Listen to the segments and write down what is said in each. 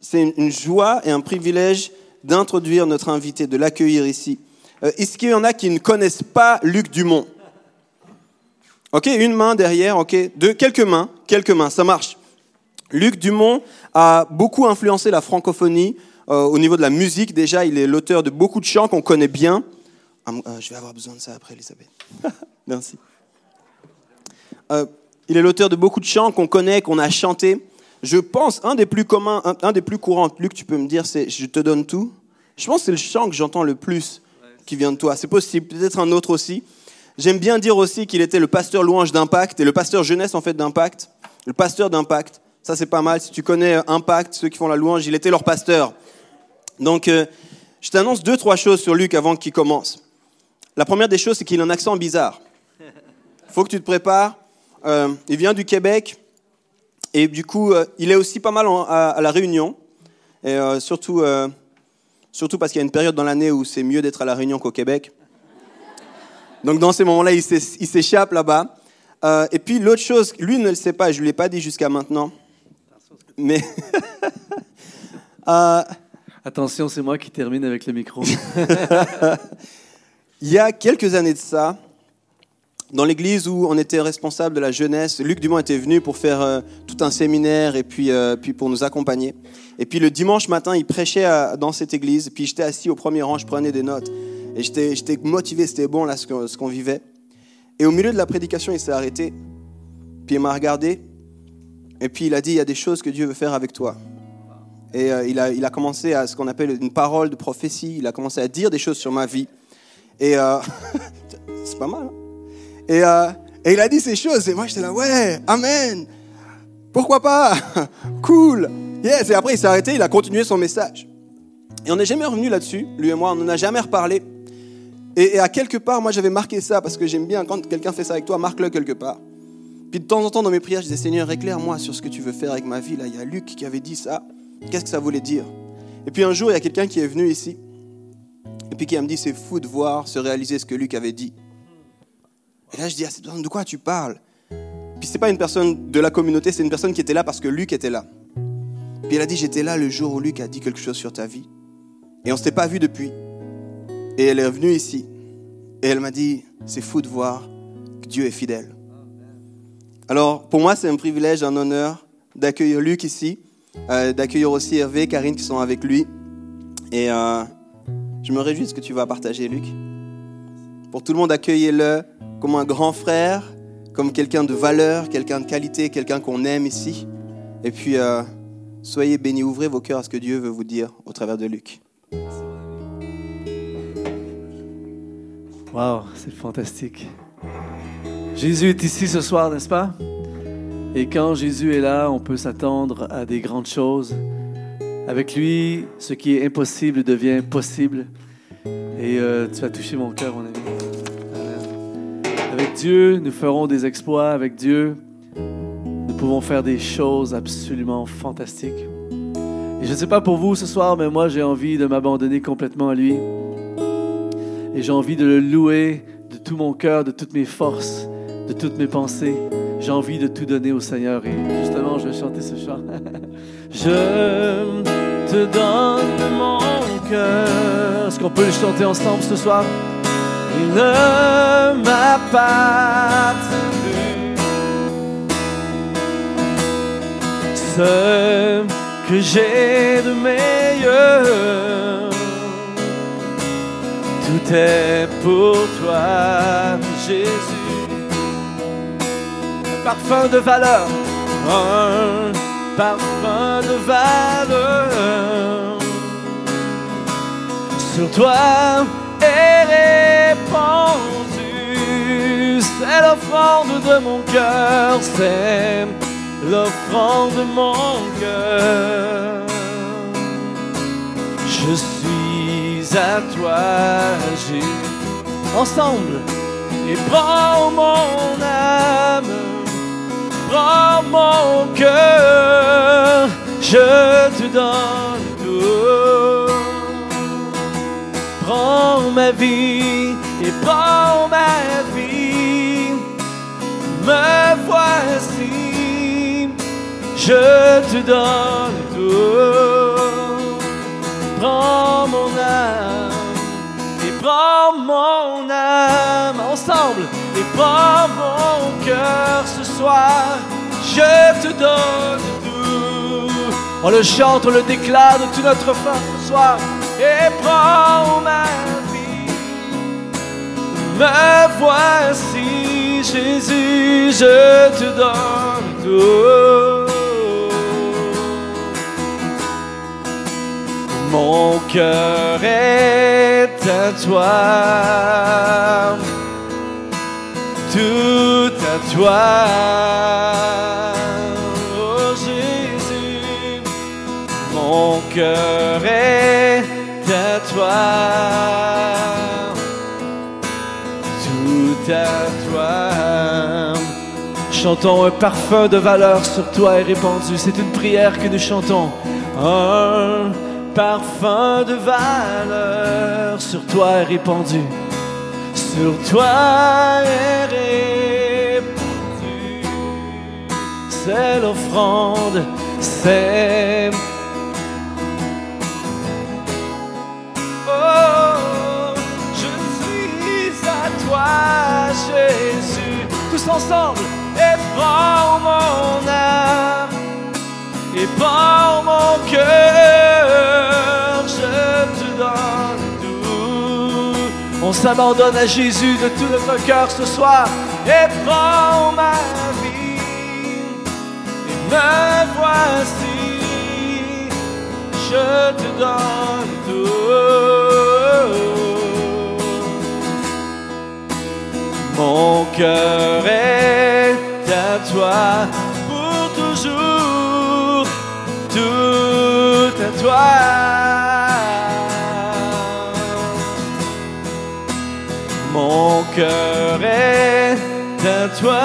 c'est une joie et un privilège d'introduire notre invité, de l'accueillir ici. Euh, est-ce qu'il y en a qui ne connaissent pas Luc Dumont? Ok, une main derrière, ok, deux, quelques mains, quelques mains, ça marche. Luc Dumont a beaucoup influencé la francophonie euh, au niveau de la musique. Déjà, il est l'auteur de beaucoup de chants qu'on connaît bien. Ah, euh, je vais avoir besoin de ça après, Elisabeth. Merci. il est l'auteur de beaucoup de chants qu'on connaît, qu'on a chantés. Je pense, un des plus communs, un, des plus courants, Luc, tu peux me dire, c'est Je te donne tout. Je pense que c'est le chant que j'entends le plus qui vient de toi. C'est possible, peut-être un autre aussi. J'aime bien dire aussi qu'il était le pasteur louange d'Impact et le pasteur jeunesse en fait d'Impact. Le pasteur d'Impact, ça c'est pas mal. Si tu connais Impact, ceux qui font la louange, il était leur pasteur. Donc, euh, je t'annonce deux, trois choses sur Luc avant qu'il commence. La première des choses, c'est qu'il a un accent bizarre. Faut que tu te prépares. Euh, il vient du Québec. Et du coup, euh, il est aussi pas mal à, La Réunion. Et surtout, surtout parce qu'il y a une période dans l'année où c'est mieux d'être à La Réunion qu'au Québec. Donc dans ces moments-là, il s'échappe là-bas. Euh, et puis l'autre chose, lui ne le sait pas, je ne lui ai pas dit jusqu'à maintenant. Mais... euh... Attention, c'est moi qui termine avec le micro. il y a quelques années de ça, dans l'église où on était responsable de la jeunesse, Luc Dumont était venu pour faire euh, tout un séminaire et puis, euh, puis pour nous accompagner. Et puis le dimanche matin, il prêchait dans cette église. Puis j'étais assis au premier rang, je prenais des notes. Et j'étais motivé, c'était bon là ce qu'on vivait. Et au milieu de la prédication, il s'est arrêté. Puis il m'a regardé. Et puis il a dit, il y a des choses que Dieu veut faire avec toi. Et euh, il, a, il a commencé à ce qu'on appelle une parole de prophétie. Il a commencé à dire des choses sur ma vie. Et c'est pas mal. Hein. Et, euh, et, il a dit ces choses. Et moi, j'étais là, ouais, amen. Pourquoi pas? Cool. Yes. Et après, il s'est arrêté. Il a continué son message. Et on n'est jamais revenu là-dessus, lui et moi. On n'en a jamais reparlé. Et, à quelque part, moi j'avais marqué ça, parce que j'aime bien quand quelqu'un fait ça avec toi, marque-le quelque part. Puis de temps en temps dans mes prières, je disais, Seigneur, éclaire-moi sur ce que tu veux faire avec ma vie. Là, il y a Luc qui avait dit ça. Qu'est-ce que ça voulait dire? Et puis un jour, il y a quelqu'un qui est venu ici, et puis qui me dit, c'est fou de voir se réaliser ce que Luc avait dit. Et là, je dis, ah, de quoi tu parles? Puis c'est pas une personne de la communauté, c'est une personne qui était là parce que Luc était là. Puis elle a dit, j'étais là le jour où Luc a dit quelque chose sur ta vie. Et on ne s'était pas vu depuis. Et elle est revenue ici. Et elle m'a dit, c'est fou de voir que Dieu est fidèle. Alors, pour moi, c'est un privilège, un honneur d'accueillir Luc ici, euh, d'accueillir aussi Hervé, Karine qui sont avec lui. Et euh, je me réjouis de ce que tu vas partager, Luc. Pour tout le monde, accueillez-le comme un grand frère, comme quelqu'un de valeur, quelqu'un de qualité, quelqu'un qu'on aime ici. Et puis, euh, soyez bénis, ouvrez vos cœurs à ce que Dieu veut vous dire au travers de Luc. Wow, c'est fantastique. Jésus est ici ce soir, n'est-ce pas? Et quand Jésus est là, on peut s'attendre à des grandes choses. Avec lui, ce qui est impossible devient possible. Et euh, tu as touché mon cœur, mon ami. Avec Dieu, nous ferons des exploits. Avec Dieu, nous pouvons faire des choses absolument fantastiques. Et je ne sais pas pour vous ce soir, mais moi j'ai envie de m'abandonner complètement à lui. Et j'ai envie de le louer de tout mon cœur, de toutes mes forces, de toutes mes pensées. J'ai envie de tout donner au Seigneur. Et justement, je vais chanter ce chant. je te donne mon cœur. Est-ce qu'on peut le chanter ensemble ce soir? Il ne m'appartient plus. Ce que j'ai de meilleur tout est pour toi, Jésus. Un parfum de valeur, un parfum de valeur. Sur toi est C'est l'offrande de mon cœur, c'est l'offrande de mon cœur. Je suis à toi, Jésus. Ensemble, et prends mon âme, prends mon cœur, je te donne prends ma vie et prends ma vie. Me voici, je te donne tout. Prends mon âme et prends mon âme ensemble et prends mon cœur ce soir. Je te donne tout. On le chante, on le déclare de toute notre force ce soir. Et prends ma vie. Me voici, Jésus, je te donne tout. Mon cœur est à toi, tout à toi, oh Jésus. Mon cœur est tout à toi. Chantons un parfum de valeur sur toi est répandu. C'est une prière que nous chantons. Un parfum de valeur sur toi est répandu. Sur toi est répandu. C'est l'offrande, c'est. Jésus. Tous ensemble, et prends mon âme et par mon cœur, je te donne tout. On s'abandonne à Jésus de tout notre cœur ce soir et prends ma vie et me voici, je te donne tout. Mon cœur est à toi pour toujours, tout à toi. Mon cœur est à toi,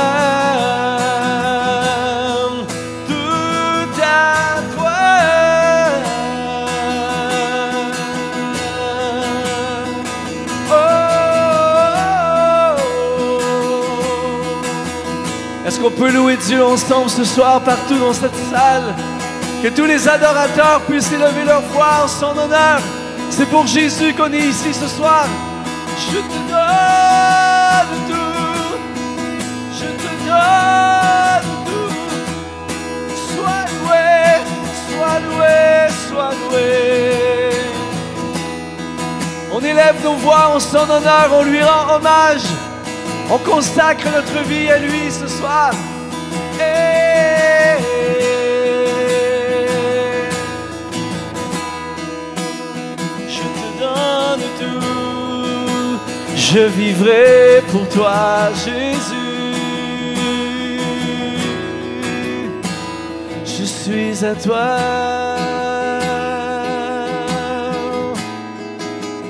louer Dieu ensemble ce soir partout dans cette salle? Que tous les adorateurs puissent élever leur voix en son honneur. C'est pour Jésus qu'on est ici ce soir. Je te donne tout. Je te donne tout. Sois loué, sois loué, sois loué. On élève nos voix en son honneur, on lui rend hommage. On consacre notre vie à lui ce soir. Je vivrai pour toi, Jésus. Je suis à toi.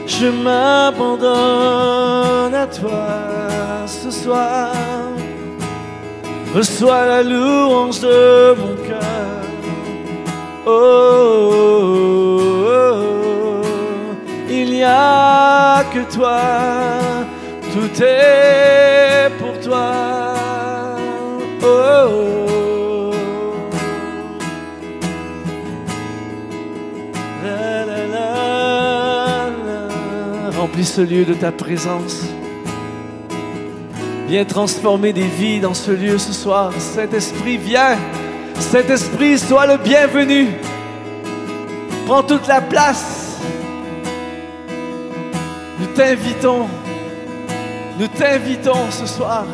Je m'abandonne à toi ce soir. Reçois la louange de mon cœur. Oh, oh, oh, il n'y a toi. Tout est pour toi. Oh, oh. La. Remplis ce lieu de ta présence. Viens transformer des vies dans ce lieu ce soir. Saint-Esprit, viens. Saint-Esprit, sois le bienvenu. Prends toute la place. Nous t'invitons. Nous t'invitons ce soir.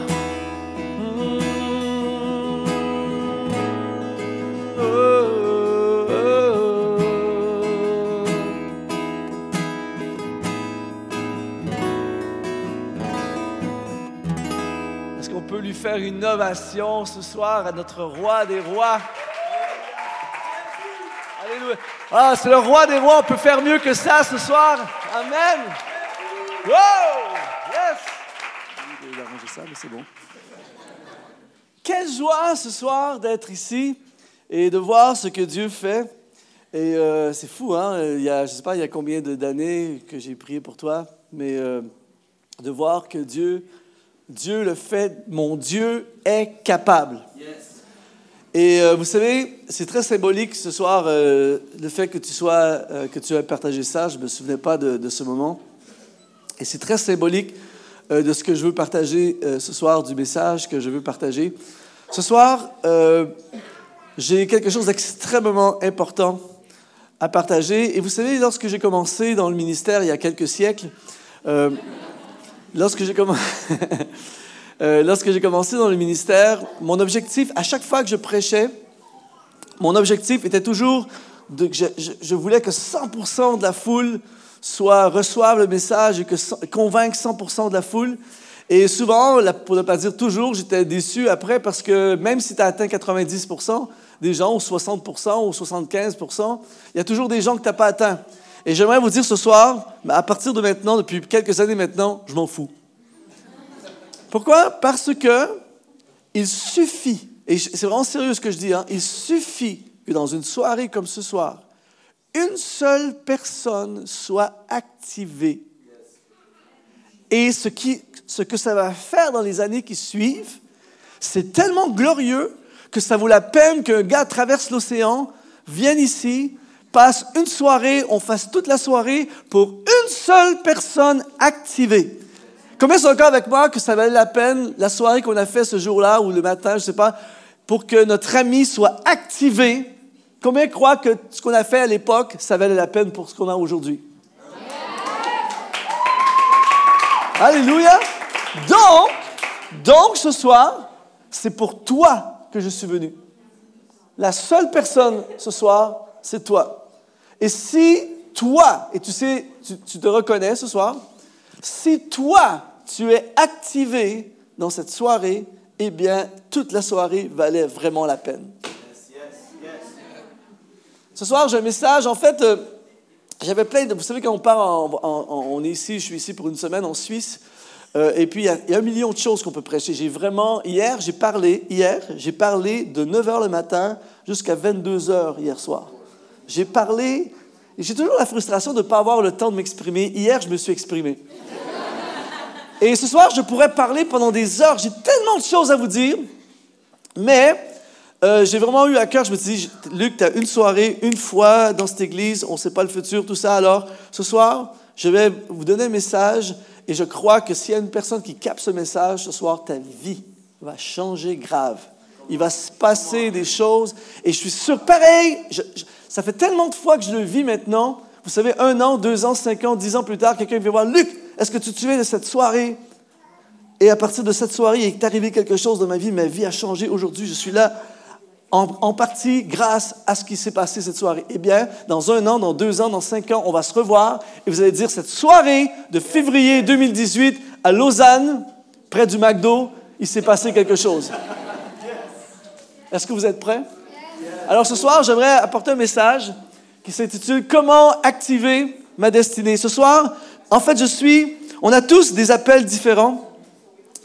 Est-ce qu'on peut lui faire une ovation ce soir à notre roi des rois? Ah, c'est le roi des rois. On peut faire mieux que ça ce soir. Amen. Wow! Yes! Je vais arranger ça, mais c'est bon. Quelle joie ce soir d'être ici et de voir ce que Dieu fait. Et euh, c'est fou, hein? Il y a, je ne sais pas il y a combien d'années que j'ai prié pour toi, mais euh, de voir que Dieu, Dieu le fait, mon Dieu est capable. Et euh, vous savez, c'est très symbolique ce soir, le fait que tu sois, que tu aies partagé ça. Je ne me souvenais pas de, de ce moment. Et c'est très symbolique euh, de ce que je veux partager euh, ce soir, du message que je veux partager. Ce soir, euh, j'ai quelque chose d'extrêmement important à partager. Et vous savez, lorsque j'ai commencé dans le ministère il y a quelques siècles, lorsque j'ai commencé... dans le ministère, mon objectif, à chaque fois que je prêchais, mon objectif était toujours de, je, je, voulais que 100% de la foule soit reçoive le message et que convainque 100% de la foule. Et souvent, pour ne pas dire toujours, j'étais déçu après parce que même si tu as atteint 90% des gens, ou 60%, ou 75%, il y a toujours des gens que tu n'as pas atteints. Et j'aimerais vous dire ce soir, à partir de maintenant, depuis quelques années maintenant, je m'en fous. Pourquoi? Parce que il suffit, et c'est vraiment sérieux ce que je dis, hein, il suffit que dans une soirée comme ce soir, une seule personne soit activée. Et ce, qui, ce que ça va faire dans les années qui suivent, c'est tellement glorieux que ça vaut la peine qu'un gars traverse l'océan, vienne ici, passe une soirée, on fasse toute la soirée pour une seule personne activée. Combien sont encore avec moi que ça valait la peine, la soirée qu'on a fait ce jour-là ou le matin, je ne sais pas, pour que notre ami soit activé Combien croient que ce qu'on a fait à l'époque, ça valait la peine pour ce qu'on a aujourd'hui? Alléluia. Donc, donc ce soir, c'est pour toi que je suis venu. La seule personne ce soir, c'est toi. Et si toi, et tu sais, tu, tu, te reconnais ce soir, si toi, tu es activé dans cette soirée, eh bien, toute la soirée valait vraiment la peine. Ce soir, j'ai un message. En fait, euh, j'avais plein de. Vous savez, quand on part, on est ici, je suis ici pour une semaine en Suisse. Euh, et puis, il y, a, un million de choses qu'on peut prêcher. J'ai vraiment. Hier, j'ai parlé. Hier, j'ai parlé de 9 h le matin jusqu'à 22 h hier soir. J'ai parlé. J'ai toujours la frustration de ne pas avoir le temps de m'exprimer. Hier, je me suis exprimé. Et ce soir, je pourrais parler pendant des heures. J'ai tellement de choses à vous dire. Mais euh, j'ai vraiment eu à cœur, je me suis dit, Luc, tu as une soirée, une fois dans cette église, on ne sait pas le futur, tout ça. Alors, ce soir, je vais vous donner un message et je crois que s'il y a une personne qui capte ce message, ce soir, ta vie va changer grave. Il va se passer des choses et je suis sûr, pareil, ça fait tellement de fois que je le vis maintenant. Vous savez, un an, deux ans, cinq ans, dix ans plus tard, quelqu'un vient voir, Luc, est-ce que tu te souviens de cette soirée? Et à partir de cette soirée, il est arrivé quelque chose dans ma vie, ma vie a changé. Aujourd'hui, je suis là en, partie grâce à ce qui s'est passé cette soirée. Eh bien, dans un an, dans deux ans, dans cinq ans, on va se revoir et vous allez dire cette soirée de février 2018 à Lausanne, près du McDo, il s'est passé quelque chose. Est-ce que vous êtes prêts? Alors ce soir, j'aimerais apporter un message qui s'intitule Comment activer ma destinée. Ce soir, en fait, je suis, on a tous des appels différents.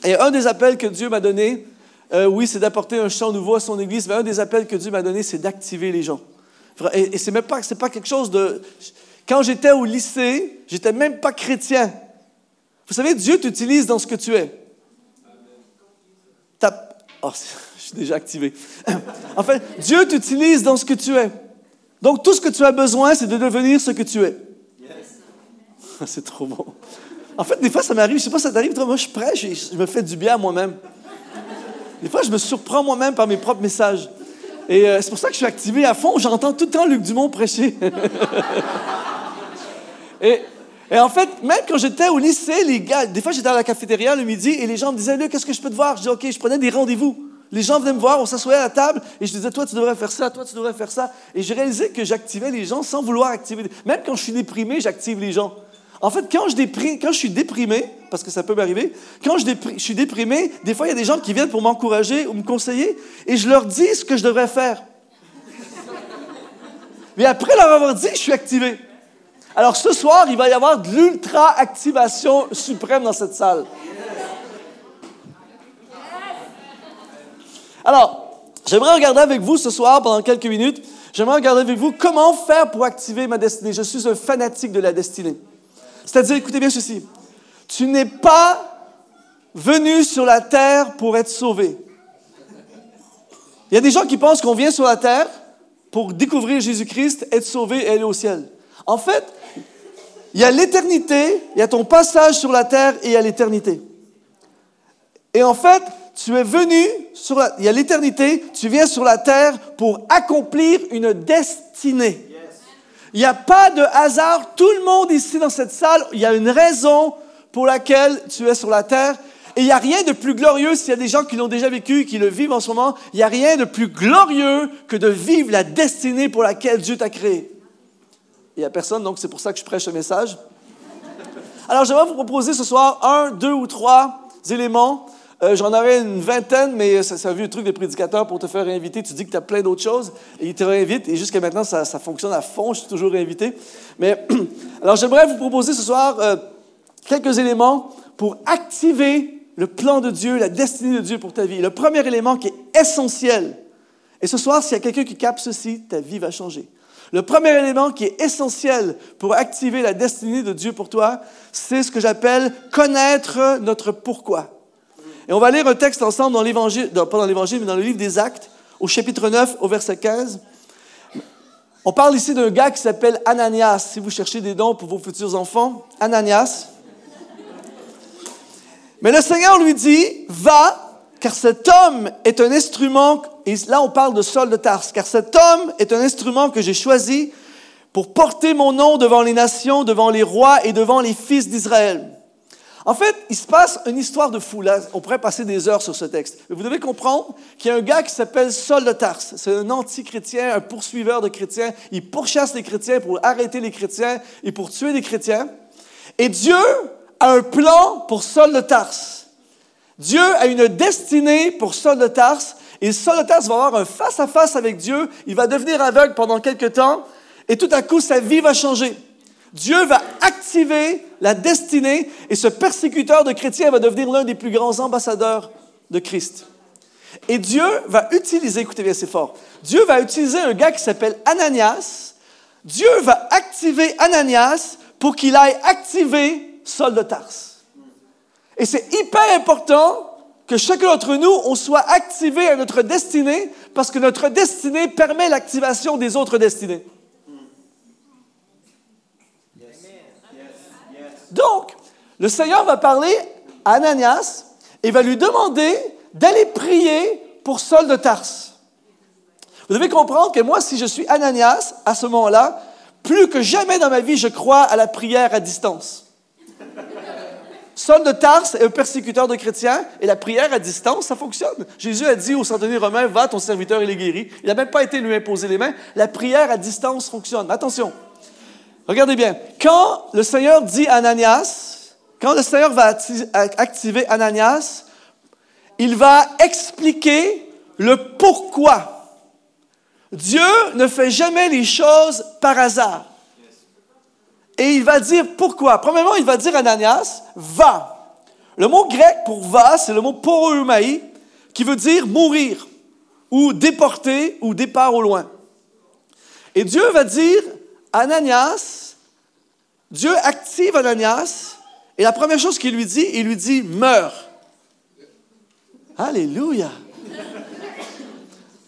Et un des appels que Dieu m'a donné, euh, oui, c'est d'apporter un chant nouveau à son Église, mais un des appels que Dieu m'a donné, c'est d'activer les gens. Et, et c'est même pas, pas quelque chose de... Quand j'étais au lycée, j'étais même pas chrétien. Vous savez, Dieu t'utilise dans ce que tu es. Oh, je suis déjà activé. en fait, Dieu t'utilise dans ce que tu es. Donc, tout ce que tu as besoin, c'est de devenir ce que tu es. c'est trop bon. En fait, des fois, ça m'arrive, je sais pas, ça t'arrive, moi, je prêche et je me fais du bien à moi-même. Des fois, je me surprends moi-même par mes propres messages. Et euh, c'est pour ça que je suis activé à fond. J'entends tout le temps Luc Dumont prêcher. et, en fait, même quand j'étais au lycée, les gars, des fois, j'étais à la cafétéria le midi et les gens me disaient, Luc, qu'est-ce que je peux te voir? Je dis, OK, je prenais des rendez-vous. Les gens venaient me voir, on s'assoyait à la table et je disais, toi, tu devrais faire ça, toi, tu devrais faire ça. Et j'ai réalisé que j'activais les gens sans vouloir activer. Même quand je suis déprimé, j'active les gens. En fait, quand je, suis déprimé, parce que ça peut m'arriver, quand je, je, suis déprimé, des fois, il y a des gens qui viennent pour m'encourager ou me conseiller, et je leur dis ce que je devrais faire. Mais après leur avoir dit, je suis activé. Alors ce soir, il va y avoir de l'ultra-activation suprême dans cette salle. Alors, j'aimerais regarder avec vous ce soir, pendant quelques minutes, j'aimerais regarder avec vous comment faire pour activer ma destinée. Je suis un fanatique de la destinée. C'est-à-dire, écoutez bien ceci, tu n'es pas venu sur la terre pour être sauvé. Il y a des gens qui pensent qu'on vient sur la terre pour découvrir Jésus-Christ, être sauvé et aller au ciel. En fait, Il y a l'éternité, il y a ton passage sur la terre et il y a l'éternité. Et en fait, tu es venu, sur la, il y a l'éternité, tu viens sur la terre pour accomplir une destinée. Il n'y a pas de hasard. Tout le monde ici dans cette salle, il y a une raison pour laquelle tu es sur la terre. Et il n'y a rien de plus glorieux, s'il y a des gens qui l'ont déjà vécu, qui le vivent en ce moment, il n'y a rien de plus glorieux que de vivre la destinée pour laquelle Dieu t'a créé. Il n'y a personne, donc c'est pour ça que je prêche ce message. Alors, j'aimerais vous proposer ce soir un, deux ou trois éléments. Euh, J'en aurais une vingtaine, mais c'est un vieux truc des prédicateurs pour te faire inviter. Tu dis que tu as plein d'autres choses et ils te réinvitent. Et jusqu'à maintenant, ça, ça, fonctionne à fond. Je suis toujours invité. Mais alors, j'aimerais vous proposer ce soir euh, quelques éléments pour activer le plan de Dieu, la destinée de Dieu pour ta vie. Le premier élément qui est essentiel. Et ce soir, s'il y a quelqu'un qui capte ceci, ta vie va changer. Le premier élément qui est essentiel pour activer la destinée de Dieu pour toi, c'est ce que j'appelle connaître notre pourquoi. Et on va lire un texte ensemble dans l'évangile, pas dans l'évangile, mais dans le livre des Actes, au chapitre 9, au verset 15. On parle ici d'un gars qui s'appelle Ananias. Si vous cherchez des dons pour vos futurs enfants, Ananias. Mais le Seigneur lui dit, va, car cet homme est un instrument, et là on parle de Saul de Tarse, car cet homme est un instrument que j'ai choisi pour porter mon nom devant les nations, devant les rois et devant les fils d'Israël. En fait, il se passe une histoire de fou. Là, on pourrait passer des heures sur ce texte. Mais vous devez comprendre qu'il y a un gars qui s'appelle Saul de Tarse. C'est un anti-chrétien, un poursuiveur de chrétiens. Il pourchasse les chrétiens pour arrêter les chrétiens et pour tuer les chrétiens. Et Dieu a un plan pour Saul de Tarse. Dieu a une destinée pour Saul de Tarse, et Saul de Tarse va avoir un face-à-face avec Dieu, il va devenir aveugle pendant quelque temps, et tout à coup, sa vie va changer. Dieu va activer la destinée, et ce persécuteur de chrétiens va devenir l'un des plus grands ambassadeurs de Christ. Et Dieu va utiliser, écoutez bien, c'est fort, Dieu va utiliser un gars qui s'appelle Ananias, Dieu va activer Ananias pour qu'il aille activer Saul de. Et c'est hyper important que chacun d'entre nous, on soit activé à notre destinée parce que notre destinée permet l'activation des autres destinées. Donc, le Seigneur va parler à Ananias et va lui demander d'aller prier pour Saul de Tarse. Vous devez comprendre que moi, si je suis Ananias, à ce moment-là, plus que jamais dans ma vie, je crois à la prière à distance. Saul de Tarse est un persécuteur de chrétiens et la prière à distance, ça fonctionne. Jésus a dit au centenier romain, va, ton serviteur, il est guéri. Il n'a même pas été lui imposer les mains. La prière à distance fonctionne. Attention. Regardez bien. Quand le Seigneur dit Ananias, quand le Seigneur va activer Ananias, il va expliquer le pourquoi. Dieu ne fait jamais les choses par hasard. Et il va dire pourquoi. Premièrement, il va dire à Ananias, va. Le mot grec pour va, c'est le mot poreumaï, qui veut dire mourir, ou déporter, ou départ au loin. Et Dieu va dire, Ananias, Dieu active Ananias, et la première chose qu'il lui dit, il lui dit, meurs. Alléluia.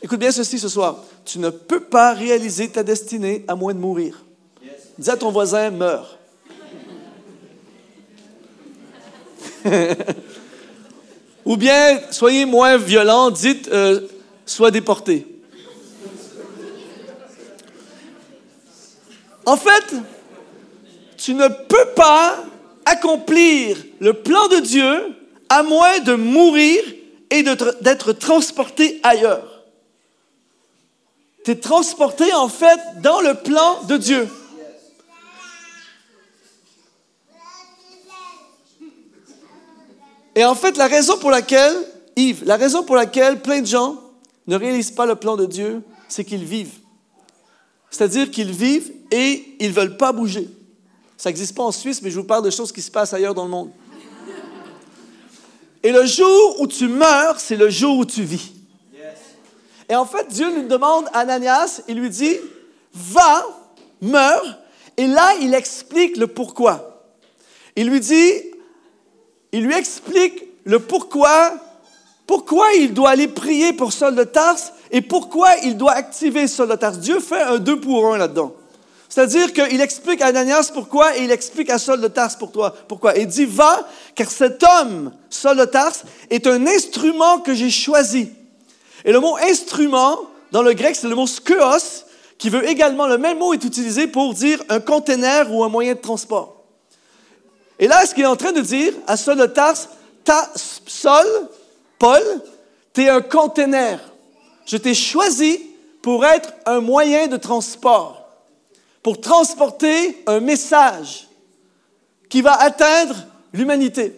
Écoute bien ceci ce soir. Tu ne peux pas réaliser ta destinée à moins de mourir. Dis à ton voisin, meurs. Ou bien, soyez moins violent, dites, euh, sois déporté. En fait, tu ne peux pas accomplir le plan de Dieu à moins de mourir et d'être transporté ailleurs. Tu es transporté en fait dans le plan de Dieu. Et en fait, la raison pour laquelle, Yves, la raison pour laquelle plein de gens ne réalisent pas le plan de Dieu, c'est qu'ils vivent. C'est-à-dire qu'ils vivent et ils ne veulent pas bouger. Ça n'existe pas en Suisse, mais je vous parle de choses qui se passent ailleurs dans le monde. Et le jour où tu meurs, c'est le jour où tu vis. Et en fait, Dieu lui demande à Ananias, il lui dit, va, meurs. Et là, il explique le pourquoi. Il lui dit, il lui explique le pourquoi, pourquoi il doit aller prier pour Saul de Tarse et pourquoi il doit activer Tarse. Dieu fait un deux pour un là-dedans. C'est-à-dire qu'il explique à Ananias pourquoi et il explique à Saul de Tarse pourquoi. pourquoi? Il dit, va, car cet homme, Saul de Tarse, est un instrument que j'ai choisi. Et le mot instrument, dans le grec, c'est le mot skeos, qui veut également, le même mot est utilisé pour dire un conteneur ou un moyen de transport. Et là, ce qu'il est en train de dire à Saul de Tarse, ta, Saul, Paul, tu es un conteneur. Je t'ai choisi pour être un moyen de transport pour transporter un message qui va atteindre l'humanité.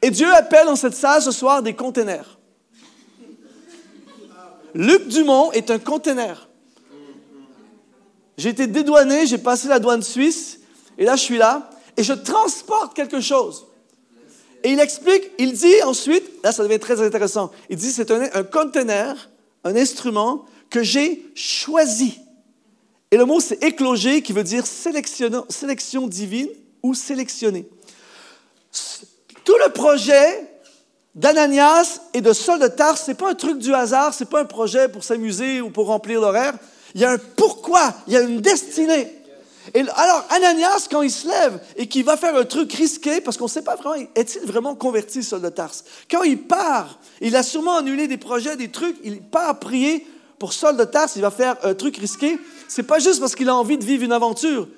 Et Dieu appelle dans cette salle ce soir des containers. Luc Dumont est un conteneur. J'ai été dédouané, j'ai passé la douane suisse, et là je suis là, et je transporte quelque chose. Et il explique, il dit ensuite, là ça devient très intéressant, il dit c'est un, conteneur, un instrument que j'ai choisi. Et le mot, c'est écloger, qui veut dire sélection divine ou sélectionner. Tout le projet d'Ananias et de Saul de Tarse, ce n'est pas un truc du hasard, ce n'est pas un projet pour s'amuser ou pour remplir l'horaire. Il y a un pourquoi, il y a une destinée. Alors, Ananias, quand il se lève et qu'il va faire un truc risqué, parce qu'on ne sait pas vraiment, est-il vraiment converti, Saul de Tarse? Quand il part, il a sûrement annulé des projets, des trucs, il part prier pour Saul de Tarse, il va faire un truc risqué c'est pas juste parce qu'il a envie de vivre une aventure.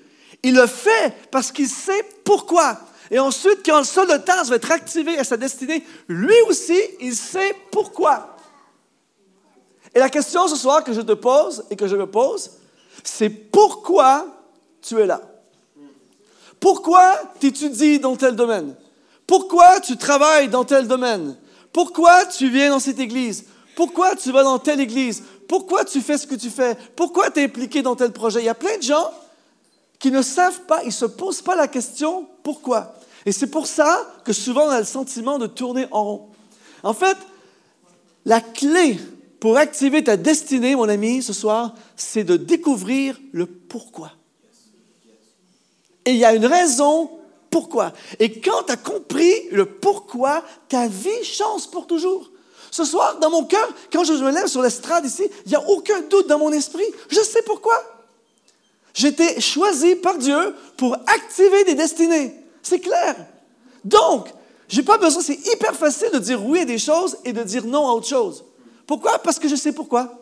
Il le fait parce qu'il sait pourquoi. Et ensuite, quand le sol de Tarse va être activé à sa destinée, lui aussi, il sait pourquoi. Et la question ce soir que je te pose et que je me pose, c'est pourquoi tu es là? Pourquoi tu étudies dans tel domaine? Pourquoi tu travailles dans tel domaine? Pourquoi tu viens dans cette église? Pourquoi tu vas dans telle église? Pourquoi tu fais ce que tu fais? Pourquoi tu es impliqué dans tel projet? Il y a plein de gens qui ne savent pas, ils ne se posent pas la question pourquoi? Et c'est pour ça que souvent on a le sentiment de tourner en rond. En fait, la clé pour activer ta destinée, mon ami, ce soir, c'est de découvrir le pourquoi. Et il y a une raison pourquoi. Et quand tu as compris le pourquoi, ta vie change pour toujours. Ce soir, dans mon cœur, quand je me lève sur l'estrade ici, il n'y a aucun doute dans mon esprit. Je sais pourquoi. J'étais choisi par Dieu pour activer des destinées. C'est clair. Donc, j'ai pas besoin, c'est hyper facile de dire oui à des choses et de dire non à autre chose. Pourquoi? Parce que je sais pourquoi.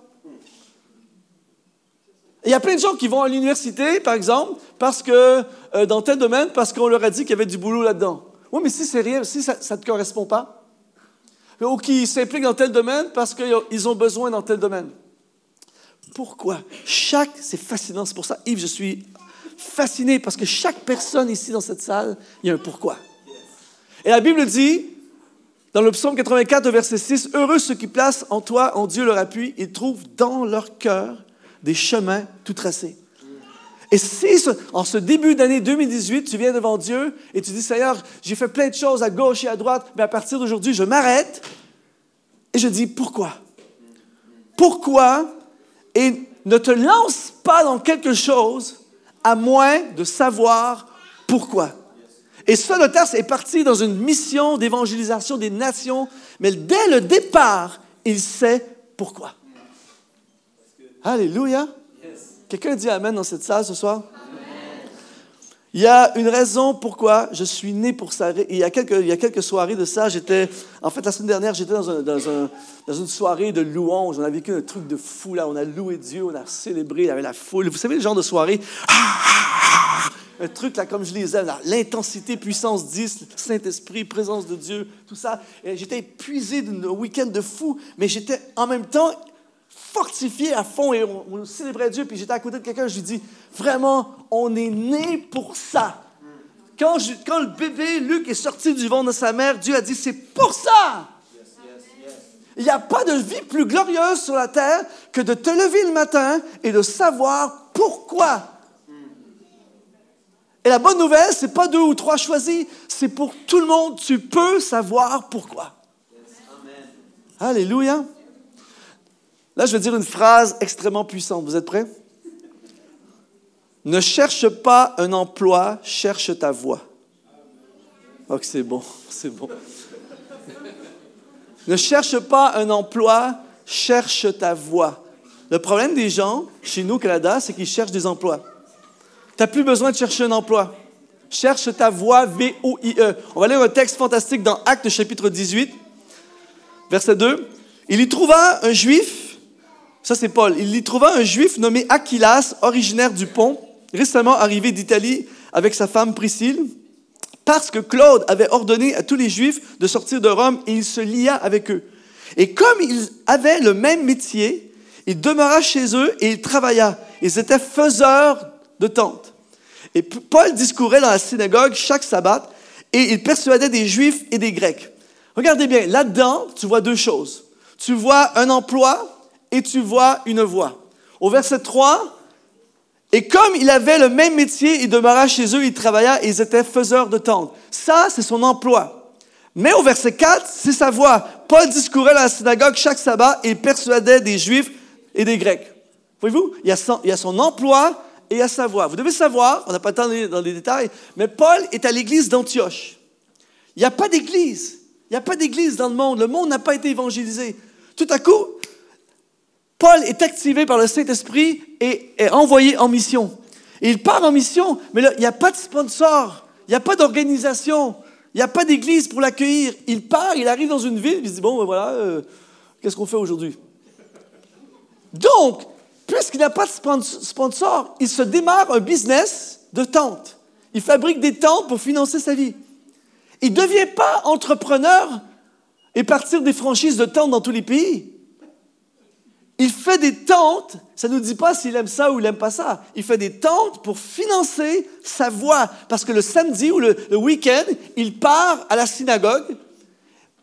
Il y a plein de gens qui vont à l'université, par exemple, parce que euh, dans tel domaine, parce qu'on leur a dit qu'il y avait du boulot là-dedans. Oui, mais si c'est rien, si ça ne te correspond pas, ou qui s'impliquent dans tel domaine parce qu'ils ont besoin dans tel domaine. Pourquoi? Chaque, c'est fascinant, c'est pour ça, Yves, je suis fasciné parce que chaque personne ici dans cette salle, il y a un pourquoi. Et la Bible dit, dans le psaume 84, verset 6, Heureux ceux qui placent en toi, en Dieu, leur appui, ils trouvent dans leur cœur des chemins tout tracés. Et si en ce début d'année 2018, tu viens devant Dieu et tu dis, Seigneur, j'ai fait plein de choses à gauche et à droite, mais à partir d'aujourd'hui, je m'arrête et je dis, pourquoi? Pourquoi? Et ne te lance pas dans quelque chose à moins de savoir pourquoi. Et Saul est parti dans une mission d'évangélisation des nations, mais dès le départ, il sait pourquoi. Alléluia. Quelqu'un dit Amen dans cette salle ce soir? Il y a une raison pourquoi je suis né pour ça. Il y a quelques, il y a quelques soirées de ça, j'étais, en fait, la semaine dernière, j'étais dans, un, dans, un, dans, une soirée de louange. On a vécu un truc de fou, là. On a loué Dieu, on a célébré, il y avait la foule. Vous savez le genre de soirée? Un truc, là, comme je les aime, l'intensité, puissance 10, Saint-Esprit, présence de Dieu, tout ça. J'étais épuisé d'un week-end de fou, mais j'étais en même temps fortifié à fond et on, célébrait Dieu. Puis j'étais à côté de quelqu'un, je lui dis, vraiment, on est né pour ça. Quand, le bébé Luc est sorti du ventre de sa mère, Dieu a dit, c'est pour ça. Il n'y a pas de vie plus glorieuse sur la terre que de te lever le matin et de savoir pourquoi. Et la bonne nouvelle, c'est pas deux ou trois choisis, c'est pour tout le monde. Tu peux savoir pourquoi. Alléluia. Là, je vais dire une phrase extrêmement puissante. Vous êtes prêts? Ne cherche pas un emploi, cherche ta voix. Oh, c'est bon, c'est bon. ne cherche pas un emploi, cherche ta voix. le problème des gens chez nous au Canada, c'est qu'ils cherchent des emplois. Tu n'as plus besoin de chercher un emploi. Cherche ta voie, V-O-I-E. On va lire un texte fantastique dans Actes chapitre 18, verset 2. Il y trouva un juif, ça c'est Paul, il y trouva un juif nommé Aquilas, originaire du Pont, récemment arrivé d'Italie avec sa femme Priscille, parce que Claude avait ordonné à tous les juifs de sortir de Rome et il se lia avec eux. Et comme ils avaient le même métier, il demeura chez eux et il travailla. Ils étaient faiseurs de tentes. Et Paul discourait dans la synagogue chaque sabbat et il persuadait des juifs et des grecs. Regardez bien, là-dedans, tu vois deux choses. Tu vois un emploi et tu vois une voie. Au verset 3, et comme il avait le même métier, il demeura chez eux, il travailla et ils étaient faiseurs de tentes. Ça, c'est son emploi. Mais au verset 4, c'est sa voix. Paul discourait dans la synagogue chaque sabbat et persuadait des Juifs et des Grecs. Voyez-vous, il, il, y a son emploi et il y a sa voix. Vous devez savoir, on n'a pas le temps dans les détails, mais Paul est à l'église d'Antioche. Il n'y a pas d'église. Il n'y a pas d'église dans le monde. Le monde n'a pas été évangélisé. Tout à coup, Paul est activé par le Saint-Esprit et est envoyé en mission. il part en mission, mais là, il n'y a pas de sponsor, il n'y a pas d'organisation, il n'y a pas d'église pour l'accueillir. Il part, il arrive dans une ville, il se dit, bon, ben voilà, euh, qu'est-ce qu'on fait aujourd'hui? Donc, puisqu'il n'a pas de sponsor, il se démarre un business de tentes. Il fabrique des tentes pour financer sa vie. Il ne devient pas entrepreneur et partir des franchises de tentes dans tous les pays. Il fait des tentes, ça ne nous dit pas s'il aime ça ou il n'aime pas ça. Il fait des tentes pour financer sa voix. Parce que le samedi ou le, week-end, il part à la synagogue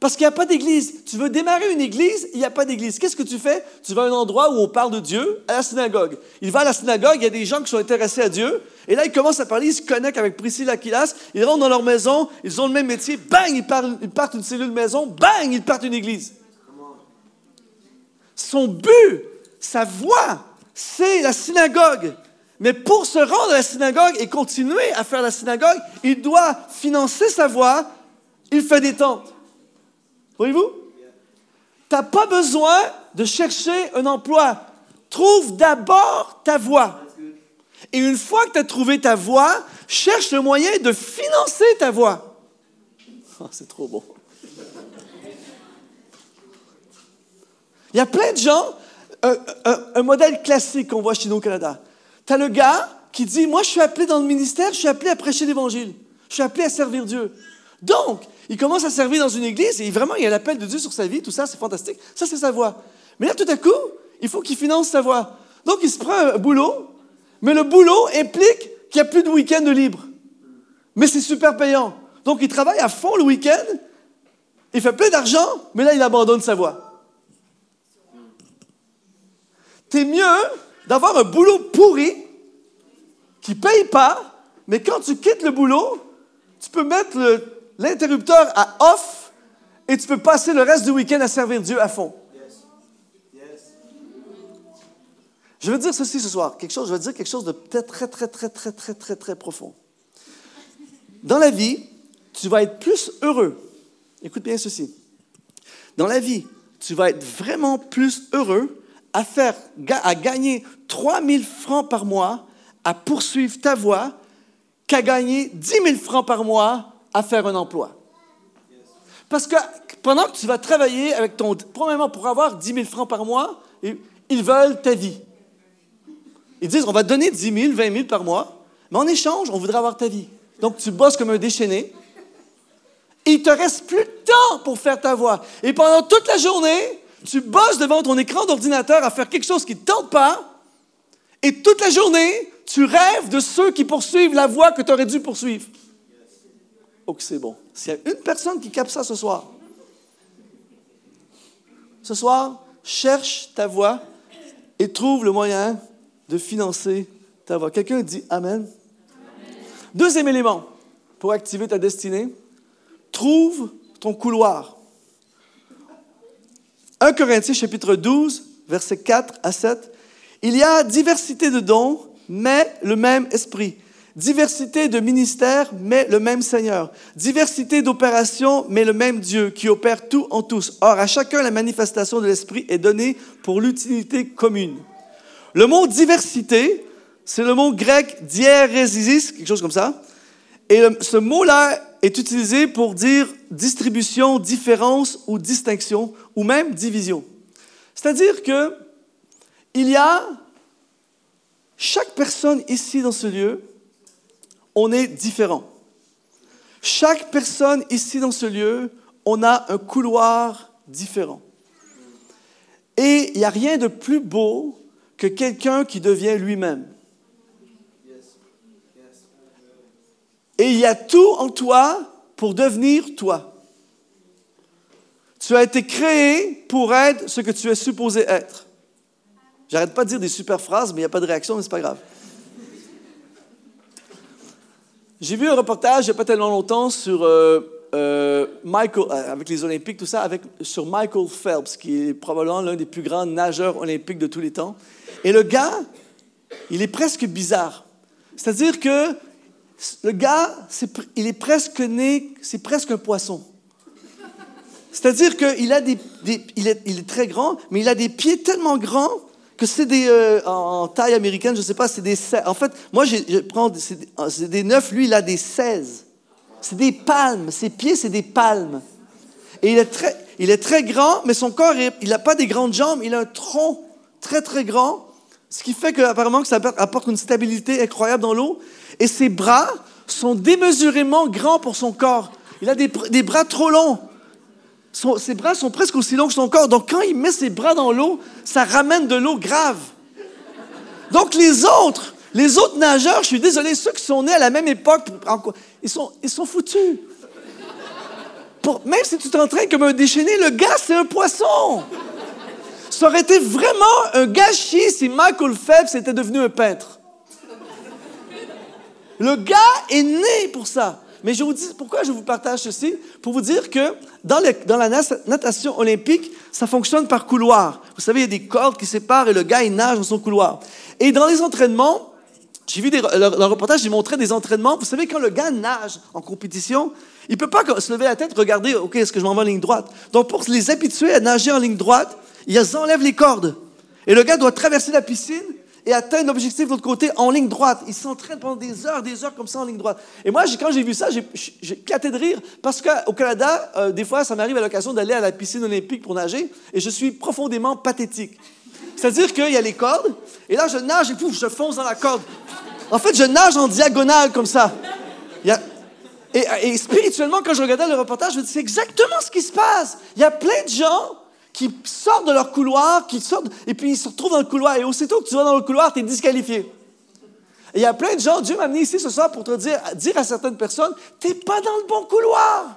parce qu'il n'y a pas d'église. Tu veux démarrer une église, il n'y a pas d'église. Qu'est-ce que tu fais? Tu vas à un endroit où on parle de Dieu, à la synagogue. Il va à la synagogue, il y a des gens qui sont intéressés à Dieu. Et là, il commence à parler, il se connecte avec Priscilla Aquilas. Ils rentrent dans leur maison, ils ont le même métier. Bang, ils partent, ils partent une cellule maison. Bang, ils partent une église. Son but, sa voie, c'est la synagogue. Mais pour se rendre à la synagogue et continuer à faire la synagogue, il doit financer sa voie. Il fait des tentes. Voyez-vous? Tu n'as pas besoin de chercher un emploi. Trouve d'abord ta voie. Et une fois que tu trouvé ta voie, cherche le moyen de financer ta voie. Oh, c'est trop bon. Il y a plein de gens, un, modèle classique qu'on voit chez nous au Canada. Tu as le gars qui dit, moi je suis appelé dans le ministère, je suis appelé à prêcher l'Évangile, je suis appelé à servir Dieu. Donc, il commence à servir dans une église et vraiment, il y a l'appel de Dieu sur sa vie, tout ça, c'est fantastique. Ça, c'est sa voix. Mais là, tout à coup, il faut qu'il finance sa voix. Donc, il se prend un boulot, mais le boulot implique qu'il n'y a plus de week-end libre. Mais c'est super payant. Donc, il travaille à fond le week-end, il fait plein d'argent, mais là, il abandonne sa voix c'est mieux d'avoir un boulot pourri qui ne paye pas, mais quand tu quittes le boulot, tu peux mettre l'interrupteur à off et tu peux passer le reste du week-end à servir Dieu à fond. Je veux dire ceci ce soir, quelque chose, je veux dire quelque chose de peut-être très, très, très, très, très, très, très profond. Dans la vie, tu vas être plus heureux. Écoute bien ceci. Dans la vie, tu vas être vraiment plus heureux à, faire, à gagner 3000 francs par mois à poursuivre ta voie qu'à gagner 10 000 francs par mois à faire un emploi. Parce que pendant que tu vas travailler avec ton... Premièrement, pour avoir 10 000 francs par mois, ils veulent ta vie. Ils disent, on va donner 10 000, 20 000 par mois, mais en échange, on voudrait avoir ta vie. Donc, tu bosses comme un déchaîné. Et il te reste plus de temps pour faire ta voix. Et pendant toute la journée, tu bosses devant ton écran d'ordinateur à faire quelque chose qui ne te tente pas, et toute la journée, tu rêves de ceux qui poursuivent la voie que tu aurais dû poursuivre. Oh, c'est bon. S'il y a une personne qui capte ça ce soir, ce soir, cherche ta voie et trouve le moyen de financer ta voie. Quelqu'un dit Amen. Deuxième élément pour activer ta destinée, trouve ton couloir. 1 Corinthiens chapitre 12, versets 4 à 7. Il y a diversité de dons, mais le même esprit. Diversité de ministères, mais le même Seigneur. Diversité d'opérations, mais le même Dieu qui opère tout en tous. Or, à chacun, la manifestation de l'Esprit est donnée pour l'utilité commune. Le mot diversité, c'est le mot grec diéresis, quelque chose comme ça. Et ce mot-là est utilisé pour dire distribution, différence ou distinction, ou même division. C'est-à-dire que il y a chaque personne ici dans ce lieu, on est différent. Chaque personne ici dans ce lieu, on a un couloir différent. Et il n'y a rien de plus beau que quelqu'un qui devient lui-même. Et il y a tout en toi pour devenir toi. Tu as été créé pour être ce que tu es supposé être. J'arrête pas de dire des super phrases, mais il n'y a pas de réaction, mais c'est pas grave. J'ai vu un reportage il n'y a pas tellement longtemps sur euh, euh, Michael, euh, avec les Olympiques, tout ça, sur Michael Phelps, qui est probablement l'un des plus grands nageurs olympiques de tous les temps. Et le gars, il est presque bizarre. C'est-à-dire que le gars, il est presque né, c'est presque un poisson. C'est-à-dire qu'il a des, il, est, il, est, très grand, mais il a des pieds tellement grands que c'est des, euh, en taille américaine, je ne sais pas, c'est des En fait, moi, je prends, c'est des neuf, lui, il a des 16. C'est des palmes. Ses pieds, c'est des palmes. Et il est très, il est très grand, mais son corps, il n'a pas des grandes jambes, il a un tronc très, très grand, ce qui fait que, apparemment, que ça apporte une stabilité incroyable dans l'eau. Et ses bras sont démesurément grands pour son corps. Il a des, des bras trop longs. Ses bras sont presque aussi longs que son corps. Donc, quand il met ses bras dans l'eau, ça ramène de l'eau grave. Donc, les autres, les autres nageurs, je suis désolé, ceux qui sont nés à la même époque, ils sont, ils sont foutus. même si tu t'entraînes comme un déchaîné, le gars, c'est un poisson. Ça aurait été vraiment un gâchis si Michael Phelps était devenu un peintre. Le gars est né pour ça. Mais je vous dis, pourquoi je vous partage ceci? Pour vous dire que dans, la natation olympique, ça fonctionne par couloir. Vous savez, il y a des cordes qui séparent et le gars, il nage dans son couloir. Et dans les entraînements, j'ai vu des, le, reportage, j'ai montré des entraînements. Vous savez, quand le gars nage en compétition, il ne peut pas se lever la tête, regarder, OK, est-ce que je m'en vais en ligne droite? Donc, pour les habituer à nager en ligne droite, ils enlèvent les cordes. Et le gars doit traverser la piscine et atteindre l'objectif de l'autre côté en ligne droite. Il s'entraîne pendant des heures, des heures comme ça en ligne droite. Et moi, quand j'ai vu ça, j'ai éclaté de rire parce qu'au Canada, euh, des fois, ça m'arrive à l'occasion d'aller à la piscine olympique pour nager et je suis profondément pathétique. C'est-à-dire qu'il y a les cordes et là, je nage et pouf, je fonce dans la corde. En fait, je nage en diagonale comme ça. et, et, spirituellement, quand je regardais le reportage, je me dis, c'est exactement ce qui se passe. Il y a plein de gens qui sortent de leur couloir, qui sortent, et puis ils se retrouvent dans le couloir. Et aussitôt que tu vas dans le couloir, tu es disqualifié. Et il y a plein de gens, Dieu m'a amené ici ce soir pour te dire, dire à certaines personnes, tu n'es pas dans le bon couloir.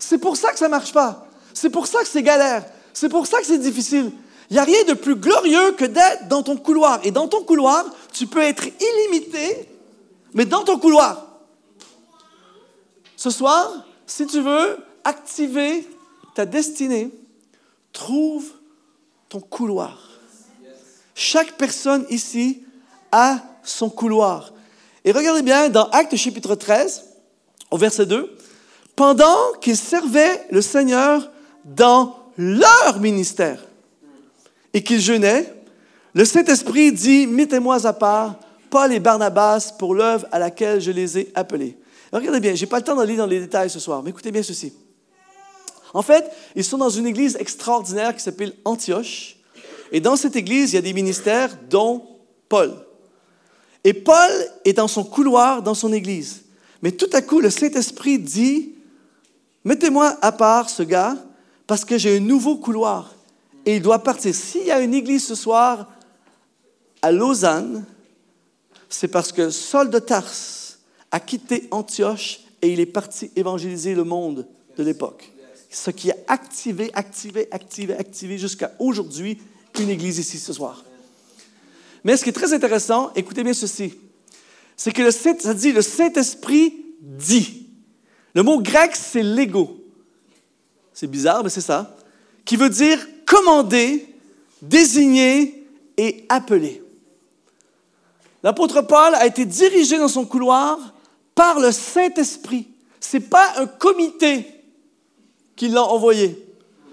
C'est pour ça que ça ne marche pas. C'est pour ça que c'est galère. C'est pour ça que c'est difficile. Il n'y a rien de plus glorieux que d'être dans ton couloir. Et dans ton couloir, tu peux être illimité, mais dans ton couloir. Ce soir, si tu veux activer ta destinée, Trouve ton couloir. Chaque personne ici a son couloir. Et regardez bien dans Actes chapitre 13, au verset 2, pendant qu'ils servaient le Seigneur dans leur ministère et qu'ils jeûnaient, le Saint-Esprit dit, mettez-moi à part Paul et Barnabas pour l'œuvre à laquelle je les ai appelés. regardez bien, je n'ai pas le temps d'aller dans les détails ce soir, mais écoutez bien ceci. En fait, ils sont dans une église extraordinaire qui s'appelle Antioche. Et dans cette église, il y a des ministères, dont Paul. Et Paul est dans son couloir, dans son église. Mais tout à coup, le Saint-Esprit dit, mettez-moi à part ce gars, parce que j'ai un nouveau couloir. Et il doit partir. S'il y a une église ce soir à Lausanne, c'est parce que Saul de Tarse a quitté Antioche et il est parti évangéliser le monde de l'époque ce qui a activé, activé, activé, activé jusqu'à aujourd'hui une église ici ce soir. Mais ce qui est très intéressant, écoutez bien ceci, c'est que le ça dit le Saint-Esprit dit. Le mot grec, c'est l'ego. C'est bizarre, mais c'est ça. Qui veut dire commander, désigner et appeler. L'apôtre Paul a été dirigé dans son couloir par le Saint-Esprit. Ce n'est pas un comité qui l'a envoyé.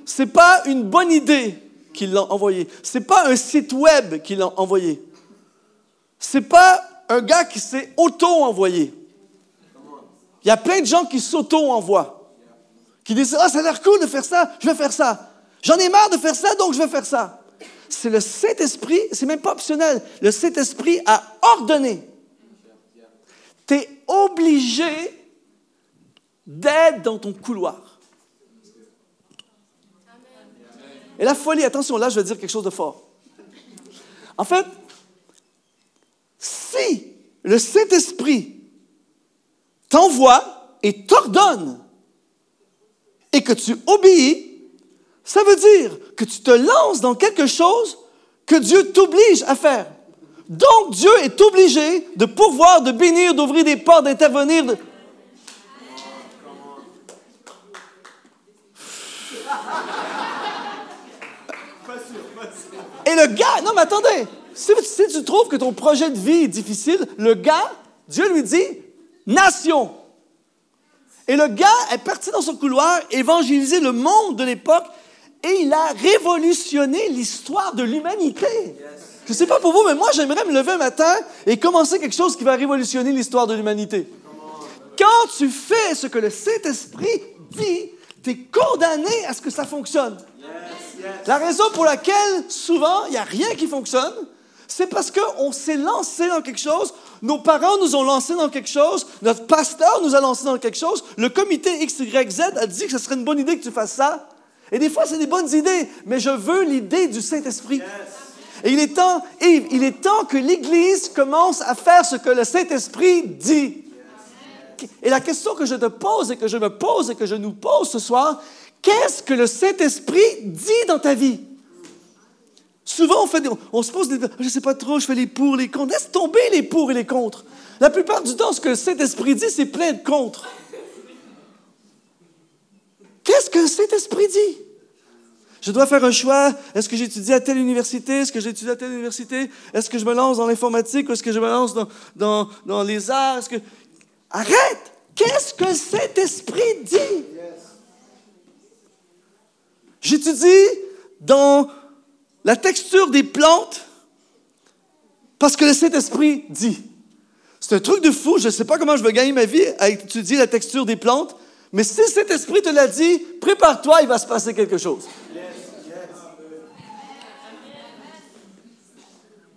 Ce n'est pas une bonne idée qui l'a envoyé. C'est pas un site web qui l'a envoyé. C'est pas un gars qui s'est auto-envoyé. Il y a plein de gens qui s'auto-envoient. Qui disent Ah, ça a l'air cool de faire ça, je vais faire ça. J'en ai marre de faire ça, donc je vais faire ça. C'est le Saint-Esprit, c'est même pas optionnel. Le Saint-Esprit a ordonné. Tu es obligé d'être dans ton couloir. Et la folie, attention, là, je vais dire quelque chose de fort. En fait, si le Saint-Esprit t'envoie et t'ordonne et que tu obéis, ça veut dire que tu te lances dans quelque chose que Dieu t'oblige à faire. Donc Dieu est obligé de pourvoir, de bénir, d'ouvrir des portes, d'intervenir. Et le gars, non mais attendez, si, tu trouves que ton projet de vie est difficile, le gars, Dieu lui dit, nation. Et le gars est parti dans son couloir, évangéliser le monde de l'époque, et il a révolutionné l'histoire de l'humanité. Je ne sais pas pour vous, mais moi, j'aimerais me lever un matin et commencer quelque chose qui va révolutionner l'histoire de l'humanité. Quand tu fais ce que le Saint-Esprit dit, tu es condamné à ce que ça fonctionne. La raison pour laquelle souvent il n'y a rien qui fonctionne, c'est parce qu'on s'est lancé dans quelque chose, nos parents nous ont lancé dans quelque chose, notre pasteur nous a lancé dans quelque chose, le comité XYZ a dit que ce serait une bonne idée que tu fasses ça. Et des fois, c'est des bonnes idées, mais je veux l'idée du Saint-Esprit. Et il est temps, Yves, il est temps que l'Église commence à faire ce que le Saint-Esprit dit. Et la question que je te pose et que je me pose et que je nous pose ce soir, qu'est-ce que le Saint-Esprit dit dans ta vie? Souvent, on, fait on se pose des... Je ne sais pas trop, je fais les pour, les contre. Laisse tomber les pour et les contre. La plupart du temps, ce que le Saint-Esprit dit, c'est plein de contre. Qu'est-ce que le Saint-Esprit dit? Je dois faire un choix. Est-ce que j'étudie à telle université? Est-ce que j'étudie à telle université? Est-ce que je me lance dans l'informatique ou est-ce que je me lance dans, les arts? Arrête! Qu'est-ce que cet esprit dit? J'étudie dans la texture des plantes parce que le Saint-Esprit dit. C'est un truc de fou. Je ne sais pas comment je vais gagner ma vie à étudier la texture des plantes, mais si cet esprit te l'a dit, prépare-toi, il va se passer quelque chose.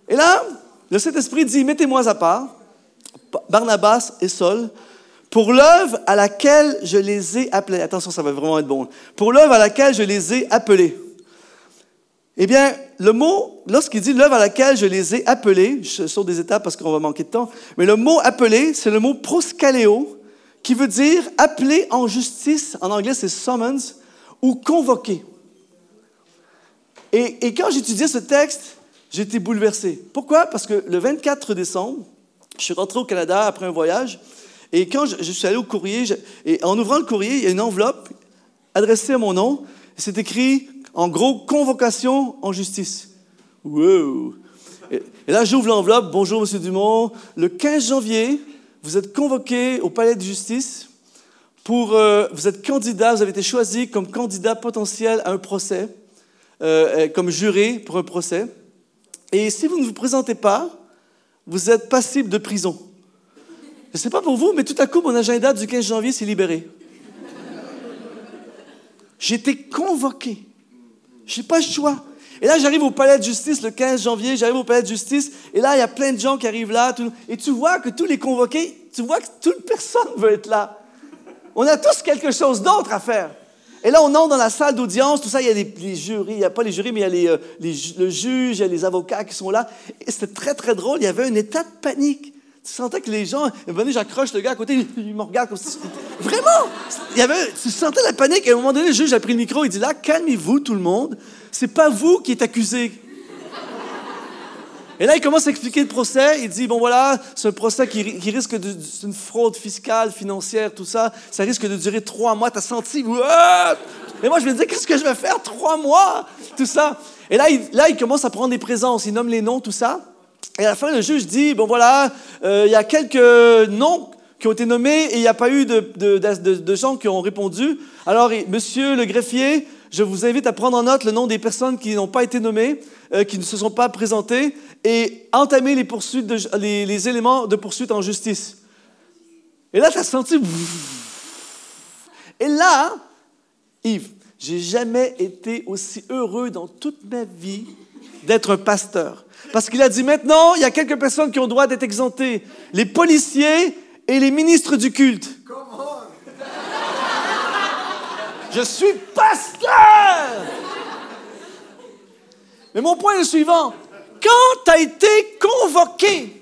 Et là, le Saint-Esprit dit, mettez-moi à part, Barnabas et Saul, pour l'œuvre à laquelle je les ai appelés. Attention, ça va vraiment être bon. Pour l'œuvre à laquelle je les ai appelés. Eh bien, le mot, lorsqu'il dit l'œuvre à laquelle je les ai appelés, je saute des étapes parce qu'on va manquer de temps, mais le mot appelé, c'est le mot proscaléo, qui veut dire appeler en justice, en anglais c'est summons, ou convoquer. Et, et quand j'étudiais ce texte, j'étais bouleversé. Pourquoi? Parce que le 24 décembre, je suis rentré au Canada après un voyage, et quand je, suis allé au courrier, et en ouvrant le courrier, il y a une enveloppe adressée à mon nom, c'est écrit en gros convocation en justice. Wow! Et, là, j'ouvre l'enveloppe. Bonjour, Monsieur Dumont. Le 15 janvier, vous êtes convoqué au palais de justice pour. Euh, vous êtes candidat, vous avez été choisi comme candidat potentiel à un procès, euh, comme juré pour un procès. Et si vous ne vous présentez pas, vous êtes passible de prison. Je ne sais pas pour vous, mais tout à coup, mon agenda du 15 janvier s'est libéré. Été convoqué. Je n'ai pas le choix. Et là, j'arrive au palais de justice le 15 janvier, j'arrive au palais de justice, et là, il y a plein de gens qui arrivent là, et tu vois que tous les convoqués, tu vois que toute personne veut être là. On a tous quelque chose d'autre à faire. Et là, on entre dans la salle d'audience, tout ça, il y a les, jurys, il n'y a pas les jurys, mais il y a les, euh, le juge, il y a les avocats qui sont là. Et c'était très, très drôle, il y avait un état de panique. Tu sentais que les gens, venez, j'accroche le gars à côté, il me regarde comme si. Vraiment! Il y avait, tu sentais la panique. Et à un moment donné, le juge a pris le micro, il dit là, calmez-vous tout le monde, c'est pas vous qui êtes accusé. Et là, il commence à expliquer le procès. Il dit, bon voilà, c'est un procès qui, risque de... C'est une fraude fiscale, financière, tout ça. Ça risque de durer trois mois. T'as senti... Et moi, je me dis, qu'est-ce que je vais faire? Trois mois? Tout ça. Et là là, il commence à prendre des présences. Il nomme les noms, tout ça. Et à la fin, le juge dit, bon voilà, euh, il y a quelques noms qui ont été nommés et il n'y a pas eu de, gens qui ont répondu. Alors, monsieur le greffier, je vous invite à prendre en note le nom des personnes qui n'ont pas été nommées, euh, qui ne se sont pas présentées, et entamer les éléments de poursuite en justice. Et là, tu as senti... Et là, Yves, j'ai jamais été aussi heureux dans toute ma vie d'être un pasteur. Parce qu'il a dit maintenant, il y a quelques personnes qui ont droit d'être exemptées. Les policiers et les ministres du culte. Je suis pasteur! Mais mon point est le suivant. Quand tu as été convoqué,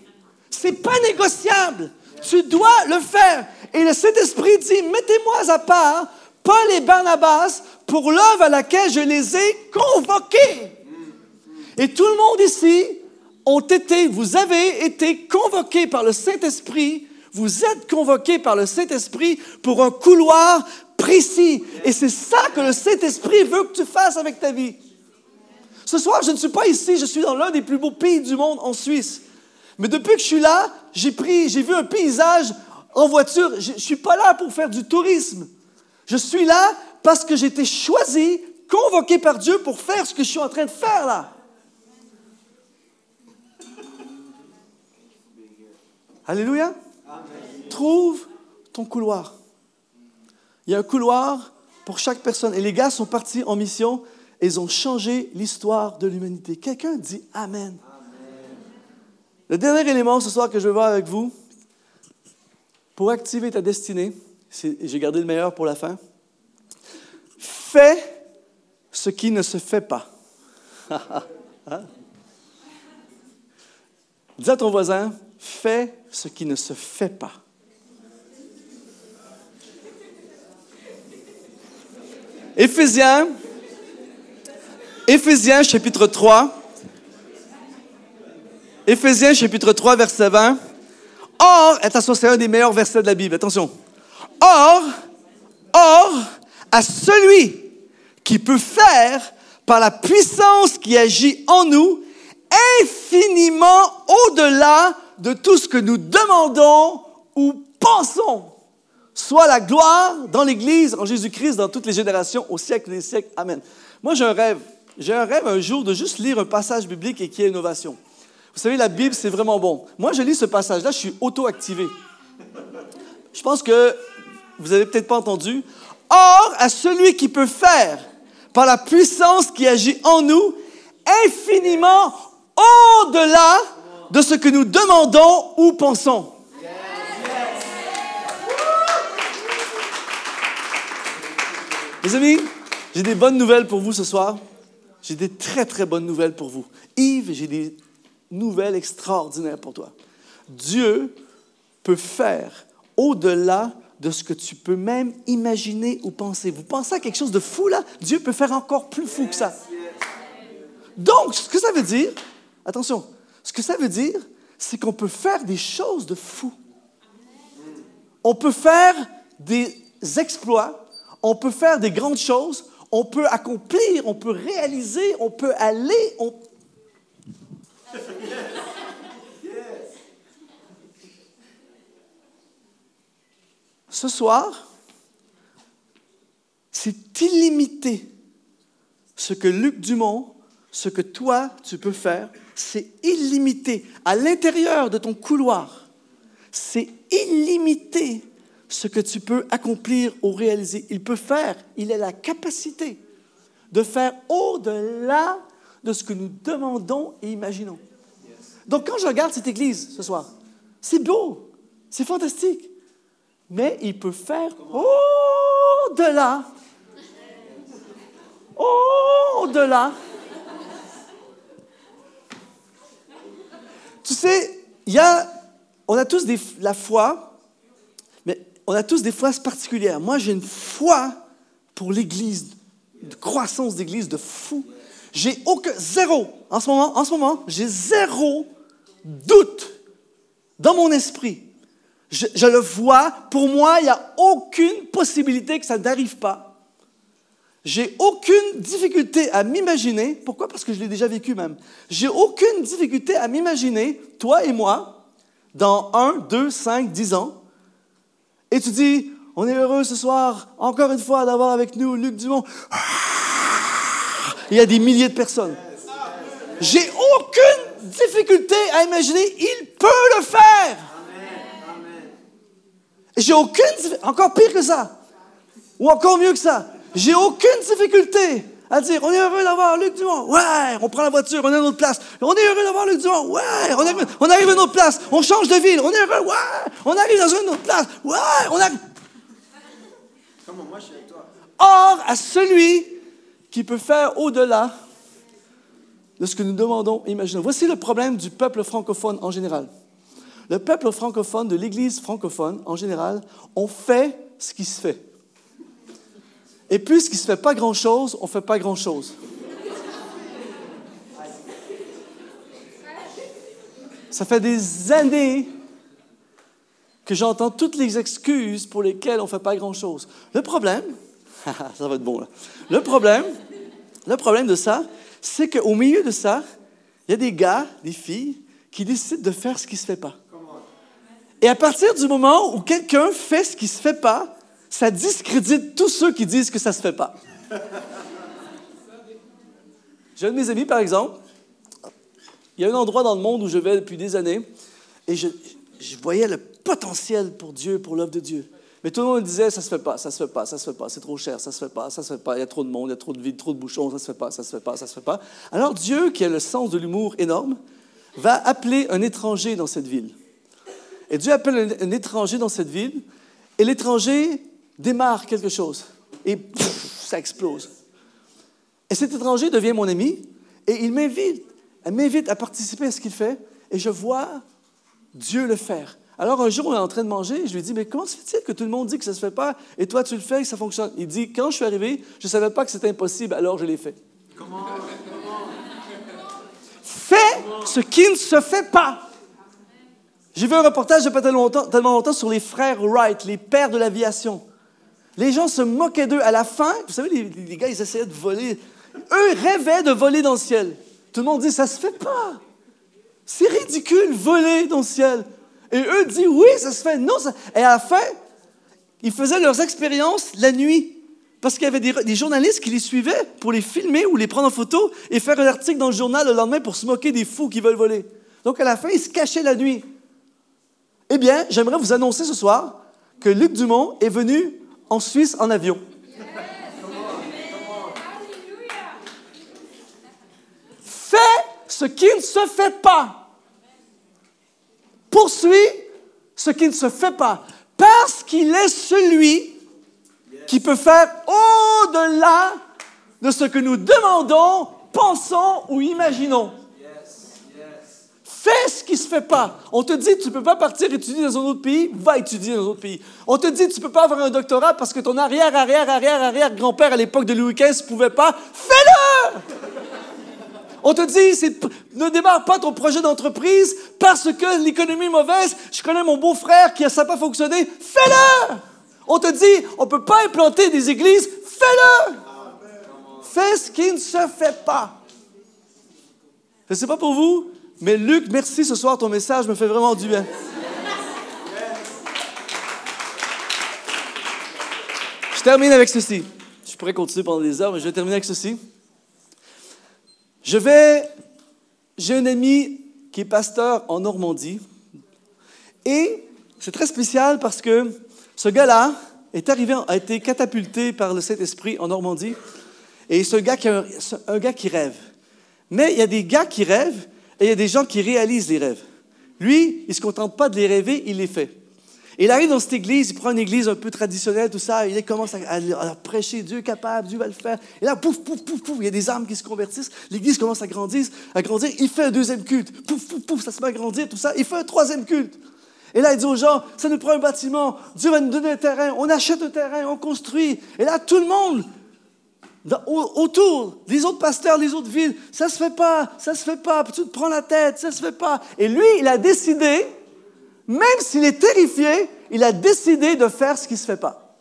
c'est pas négociable. Tu dois le faire. Et le Saint-Esprit dit, mettez-moi à part Paul et Barnabas pour l'œuvre à laquelle je les ai convoqués. Et tout le monde ici ont été, vous avez été convoqués par le Saint-Esprit, vous êtes convoqués par le Saint-Esprit pour un couloir précis. Et c'est ça que le Saint-Esprit veut que tu fasses avec ta vie. Ce soir, je ne suis pas ici, je suis dans l'un des plus beaux pays du monde, en Suisse. Mais depuis que je suis là, j'ai pris, j'ai vu un paysage en voiture. Je ne suis pas là pour faire du tourisme. Je suis là parce que j'ai été choisi, convoqué par Dieu pour faire ce que je suis en train de faire là. Alléluia. Trouve ton couloir. Il y a un couloir pour chaque personne. Et les gars sont partis en mission et ils ont changé l'histoire de l'humanité. Quelqu'un dit Amen. Le dernier élément ce soir que je veux voir avec vous, pour activer ta destinée, j'ai gardé le meilleur pour la fin. Fais ce qui ne se fait pas. Hein? Dis à ton voisin, fais ce qui ne se fait pas. Éphésiens, Éphésiens chapitre 3. Éphésiens chapitre 3, verset 20. Or, attention, c'est un des meilleurs versets de la Bible, attention. Or, or, à celui qui peut faire par la puissance qui agit en nous infiniment au-delà de tout ce que nous demandons ou pensons. Soit la gloire dans l'Église, en Jésus-Christ, dans toutes les générations, au siècle des siècles. Amen. Moi, j'ai un rêve. J'ai un rêve un jour de juste lire un passage biblique et qu'il y ait innovation. Vous savez, la Bible, c'est vraiment bon. Moi, je lis ce passage-là, je suis auto-activé. Je pense que vous n'avez peut-être pas entendu. Or, à celui qui peut faire, par la puissance qui agit en nous, infiniment au-delà de ce que nous demandons ou pensons. Mes amis, j'ai des bonnes nouvelles pour vous ce soir. J'ai des très, très bonnes nouvelles pour vous. Yves, j'ai des nouvelles extraordinaires pour toi. Dieu peut faire au-delà de ce que tu peux même imaginer ou penser. Vous pensez à quelque chose de fou là? Dieu peut faire encore plus fou que ça. Donc, ce que ça veut dire, attention, ce que ça veut dire, c'est qu'on peut faire des choses de fou. On peut faire des exploits, on peut faire des grandes choses, on peut accomplir, on peut réaliser, on peut aller, on... Ce soir, c'est illimité ce que Luc Dumont, ce que toi, tu peux faire, c'est illimité. À l'intérieur de ton couloir, c'est illimité ce que tu peux accomplir ou réaliser. Il peut faire, il a la capacité de faire au-delà de ce que nous demandons et imaginons. Donc quand je regarde cette église ce soir, c'est beau, c'est fantastique, mais il peut faire au-delà, au-delà. Tu sais, il y a, on a tous des, la foi, mais on a tous des foi particulières. Moi, j'ai une foi pour l'Église, de croissance d'Église de fou. J'ai aucun, zéro, en ce moment, en ce moment, j'ai zéro doute dans mon esprit. Je, je le vois, pour moi, il n'y a aucune possibilité que ça n'arrive pas. J'ai aucune difficulté à m'imaginer, pourquoi? Parce que je l'ai déjà vécu même. J'ai aucune difficulté à m'imaginer, toi et moi, dans un, deux, cinq, dix ans, et tu dis, on est heureux ce soir, encore une fois, d'avoir avec nous Luc Dumont. il y a des milliers de personnes. J'ai aucune difficulté à imaginer, il peut le faire. J'ai aucune, encore pire que ça, ou encore mieux que ça, j'ai aucune difficulté à dire, on est heureux d'avoir Luc Dumont. Ouais, on prend la voiture, on est à une autre place. On est heureux d'avoir Luc Dumont. Ouais, on arrive, on arrive à une autre place. On change de ville. On est heureux. Ouais, on arrive dans une autre place. Ouais, on arrive. Or, à celui qui peut faire au-delà de ce que nous demandons imaginons. Voici le problème du peuple francophone en général. Le peuple francophone, de l'Église francophone en général, on fait ce qui se fait. Et puisqu'il ne se fait pas grand-chose, on ne fait pas grand-chose. Ça fait des années que j'entends toutes les excuses pour lesquelles on ne fait pas grand-chose. Le problème, ça va être bon là. Le problème, le problème de ça, c'est qu'au milieu de ça, il y a des gars, des filles, qui décident de faire ce qui ne se fait pas. Et à partir du moment où quelqu'un fait ce qui ne se fait pas, ça discrédite tous ceux qui disent que ça ne se fait pas. J'ai un de mes amis, par exemple, il y a un endroit dans le monde où je vais depuis des années, et je, voyais le potentiel pour Dieu, pour l'œuvre de Dieu. Mais tout le monde disait, ça se fait pas, ça se fait pas, ça se fait pas, c'est trop cher, ça se fait pas, ça se fait pas, il y a trop de monde, il y a trop de vide, trop de bouchons, ça se fait pas, ça se fait pas, ça se fait pas. Alors Dieu, qui a le sens de l'humour énorme, va appeler un étranger dans cette ville. Et Dieu appelle un, étranger dans cette ville, et l'étranger démarre quelque chose, et ça explose. Et cet étranger devient mon ami, et il m'invite, m'invite à participer à ce qu'il fait, et je vois Dieu le faire. Alors un jour, on est en train de manger, je lui dis, mais comment se fait-il que tout le monde dit que ça ne se fait pas, et toi tu le fais et ça fonctionne? Il dit, quand je suis arrivé, je ne savais pas que c'était impossible, alors je l'ai fait. Comment? Fais ce qui ne se fait pas. J'ai vu un reportage il n'y a pas tellement tellement longtemps sur les frères Wright, les pères de l'aviation. Les gens se moquaient d'eux. À la fin, vous savez, les, gars, ils essayaient de voler. Eux rêvaient de voler dans le ciel. Tout le monde dit, ça se fait pas. C'est ridicule, voler dans le ciel. Et eux disent, oui, ça se fait. Non, ça... Et à la fin, ils faisaient leurs expériences la nuit. Parce qu'il y avait des, journalistes qui les suivaient pour les filmer ou les prendre en photo et faire un article dans le journal le lendemain pour se moquer des fous qui veulent voler. Donc à la fin, ils se cachaient la nuit. Eh bien, j'aimerais vous annoncer ce soir que Luc Dumont est venu en Suisse en avion. Fais ce qui ne se fait pas poursuit ce qui ne se fait pas, parce qu'il est celui qui peut faire au-delà de ce que nous demandons, pensons ou imaginons. Fais ce qui ne se fait pas. On te dit, tu ne peux pas partir étudier dans un autre pays, va étudier dans un autre pays. On te dit, tu ne peux pas avoir un doctorat parce que ton arrière, arrière, arrière, arrière grand-père à l'époque de Louis XV ne pouvait pas. Fais-le! On te dit, ne démarre pas ton projet d'entreprise parce que l'économie est mauvaise. Je connais mon beau-frère qui a ça pas fonctionné. Fais-le! On te dit, on ne peut pas implanter des églises. Fais-le! Fais ce qui ne se fait pas. Je ne sais pas pour vous, mais Luc, merci ce soir, ton message me fait vraiment du bien. Je termine avec ceci. Je pourrais continuer pendant des heures, mais je vais terminer avec ceci. Je vais, j'ai un ami qui est pasteur en Normandie, et c'est très spécial parce que ce gars-là est arrivé, a été catapulté par le Saint-Esprit en Normandie, et c'est un gars qui, un gars qui rêve. Mais il y a des gars qui rêvent, et il y a des gens qui réalisent les rêves. Lui, il ne se contente pas de les rêver, il les fait il arrive dans cette église, il prend une église un peu traditionnelle, tout ça, il commence à, prêcher, Dieu est capable, Dieu va le faire. Et là, pouf, pouf, pouf, pouf, il y a des âmes qui se convertissent, l'église commence à grandir, à grandir, il fait un deuxième culte, pouf, pouf, pouf, ça se met à grandir, tout ça, il fait un troisième culte. Et là, il dit aux gens, ça nous prend un bâtiment, Dieu va nous donner un terrain, on achète un terrain, on construit. Et là, tout le monde, autour, les autres pasteurs, les autres villes, ça se fait pas, ça se fait pas, tu te prends la tête, ça se fait pas. Et lui, il a décidé, même s'il est terrifié, il a décidé de faire ce qui se fait pas.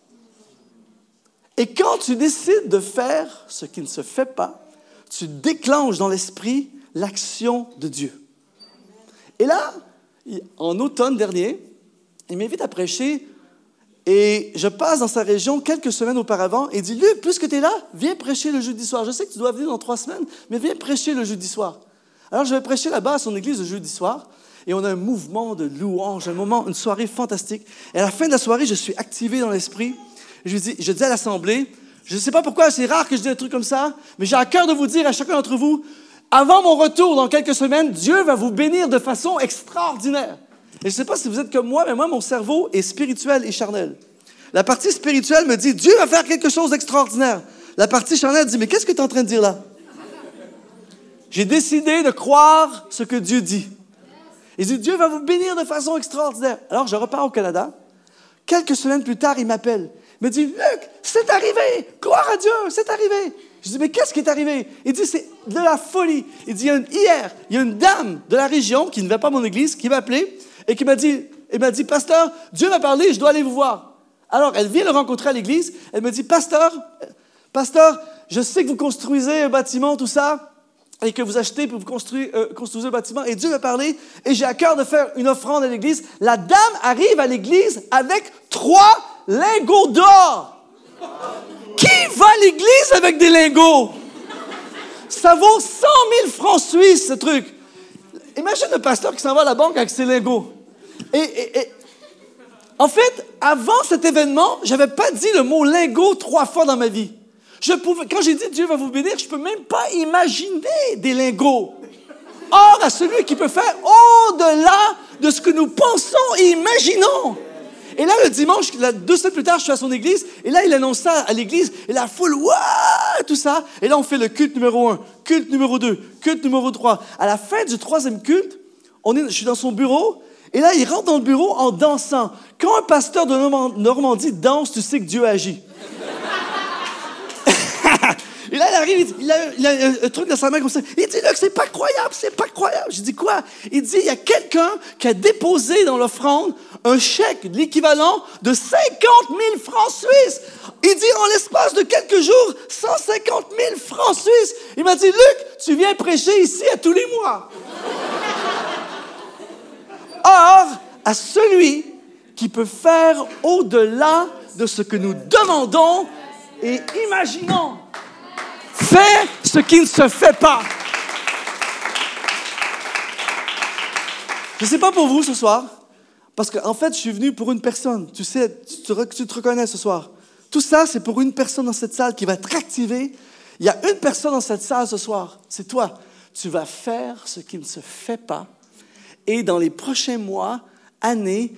Et quand tu décides de faire ce qui ne se fait pas, tu déclenches dans l'esprit l'action de Dieu. Et là, en automne dernier, il m'invite à prêcher Et je passe dans sa région quelques semaines auparavant et dit Luc, puisque tu es là, viens prêcher le jeudi soir. Je sais que tu dois venir dans trois semaines, mais viens prêcher le jeudi soir. Alors je vais prêcher là-bas à son église le jeudi soir et on a un mouvement de louange, un moment, une soirée fantastique. Et à la fin de la soirée, je suis activé dans l'esprit. Je dis, je dis à l'assemblée, je ne sais pas pourquoi, c'est rare que je dise un truc comme ça, mais j'ai à cœur de vous dire à chacun d'entre vous, avant mon retour dans quelques semaines, Dieu va vous bénir de façon extraordinaire. Je ne sais pas si vous êtes comme moi, mais moi, mon cerveau est spirituel et charnel. La partie spirituelle me dit, Dieu va faire quelque chose d'extraordinaire. La partie charnelle dit, mais qu'est-ce que tu es en train de dire là? J'ai décidé de croire ce que Dieu dit. Il dit, Dieu va vous bénir de façon extraordinaire. Alors, je repars au Canada. Quelques semaines plus tard, il m'appelle. Il me dit, Luc, c'est arrivé. Gloire à Dieu, c'est arrivé. Je dis, mais qu'est-ce qui est arrivé? Il dit, c'est de la folie. Il dit, hier, il y a une dame de la région qui ne va pas à mon église, qui m'a appelé et qui m'a dit, il m'a dit, pasteur, Dieu m'a parlé, je dois aller vous voir. Alors, elle vient le rencontrer à l'église. Elle me dit, pasteur, pasteur, je sais que vous construisez un bâtiment, tout ça et que vous achetez pour vous construire, euh, construisez le bâtiment. Et Dieu m'a parlé et j'ai à cœur de faire une offrande à l'église. La dame arrive à l'église avec trois lingots d'or. Qui va à l'église avec des lingots? Ça vaut 100 000 francs suisses, ce truc. Imagine le pasteur qui s'en va à la banque avec ses lingots. Et, en fait, avant cet événement, j'avais pas dit le mot lingot trois fois dans ma vie. Je pouvais, quand j'ai dit Dieu va vous bénir, je ne peux même pas imaginer des lingots. Or, à celui qui peut faire au-delà de ce que nous pensons et imaginons. Et là, le dimanche, deux semaines plus tard, je suis à son église, et là, il annonce ça à l'église, et la foule, waouh, tout ça. Et là, on fait le culte numéro un, culte numéro deux, culte numéro trois. À la fin du troisième culte, on est, je suis dans son bureau, et là, il rentre dans le bureau en dansant. Quand un pasteur de Normandie danse, tu sais que Dieu agit. Et là, il arrive, il a, un truc dans sa main comme ça. Il dit, là, c'est pas croyable, c'est pas croyable. Je dis quoi? Il dit, il y a quelqu'un qui a déposé dans l'offrande un chèque, de l'équivalent de 50 000 francs suisses. Il dit, en l'espace de quelques jours, 150 000 francs suisses. Il m'a dit, Luc, tu viens prêcher ici à tous les mois. Or, à celui qui peut faire au-delà de ce que nous demandons et imaginons. Fais ce qui ne se fait pas. Je ne sais pas pour vous ce soir, parce qu'en fait, je suis venu pour une personne. Tu sais, tu te, tu te reconnais ce soir. Tout ça, c'est pour une personne dans cette salle qui va être activée. Il y a une personne dans cette salle ce soir, c'est toi. Tu vas faire ce qui ne se fait pas. Et dans les prochains mois, années,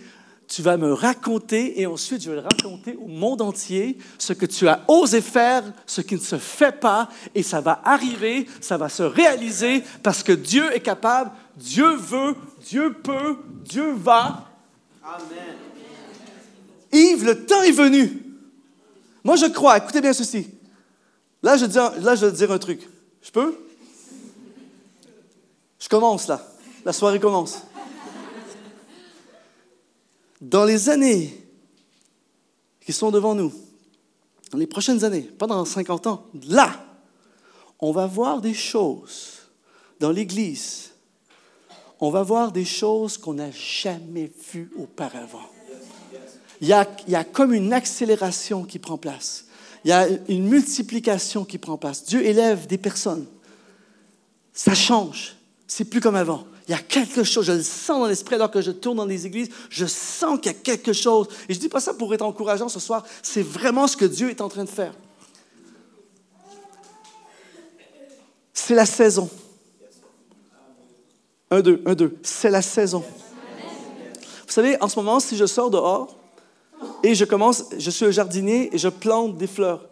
tu vas me raconter et ensuite je vais le raconter au monde entier ce que tu as osé faire, ce qui ne se fait pas et ça va arriver, ça va se réaliser parce que Dieu est capable, Dieu veut, Dieu peut, Dieu va. Amen. Yves, le temps est venu. Moi, je crois, écoutez bien ceci. Là, je, dis, là, je vais dire un truc. Je peux? Je commence là. La soirée commence dans les années qui sont devant nous, dans les prochaines années, pas dans 50 ans, là, on va voir des choses dans l'Église. On va voir des choses qu'on n'a jamais vues auparavant. Il y, a, il y a comme une accélération qui prend place. Il y a une multiplication qui prend place. Dieu élève des personnes. Ça change. C'est plus comme avant. Il y a quelque chose, je le sens dans l'esprit alors que je tourne dans les églises, je sens qu'il y a quelque chose. Et je ne dis pas ça pour être encourageant ce soir, c'est vraiment ce que Dieu est en train de faire. C'est la saison. Un, deux, un, deux. C'est la saison. Vous savez, en ce moment, si je sors dehors et je commence, je suis un jardinier et je plante des fleurs.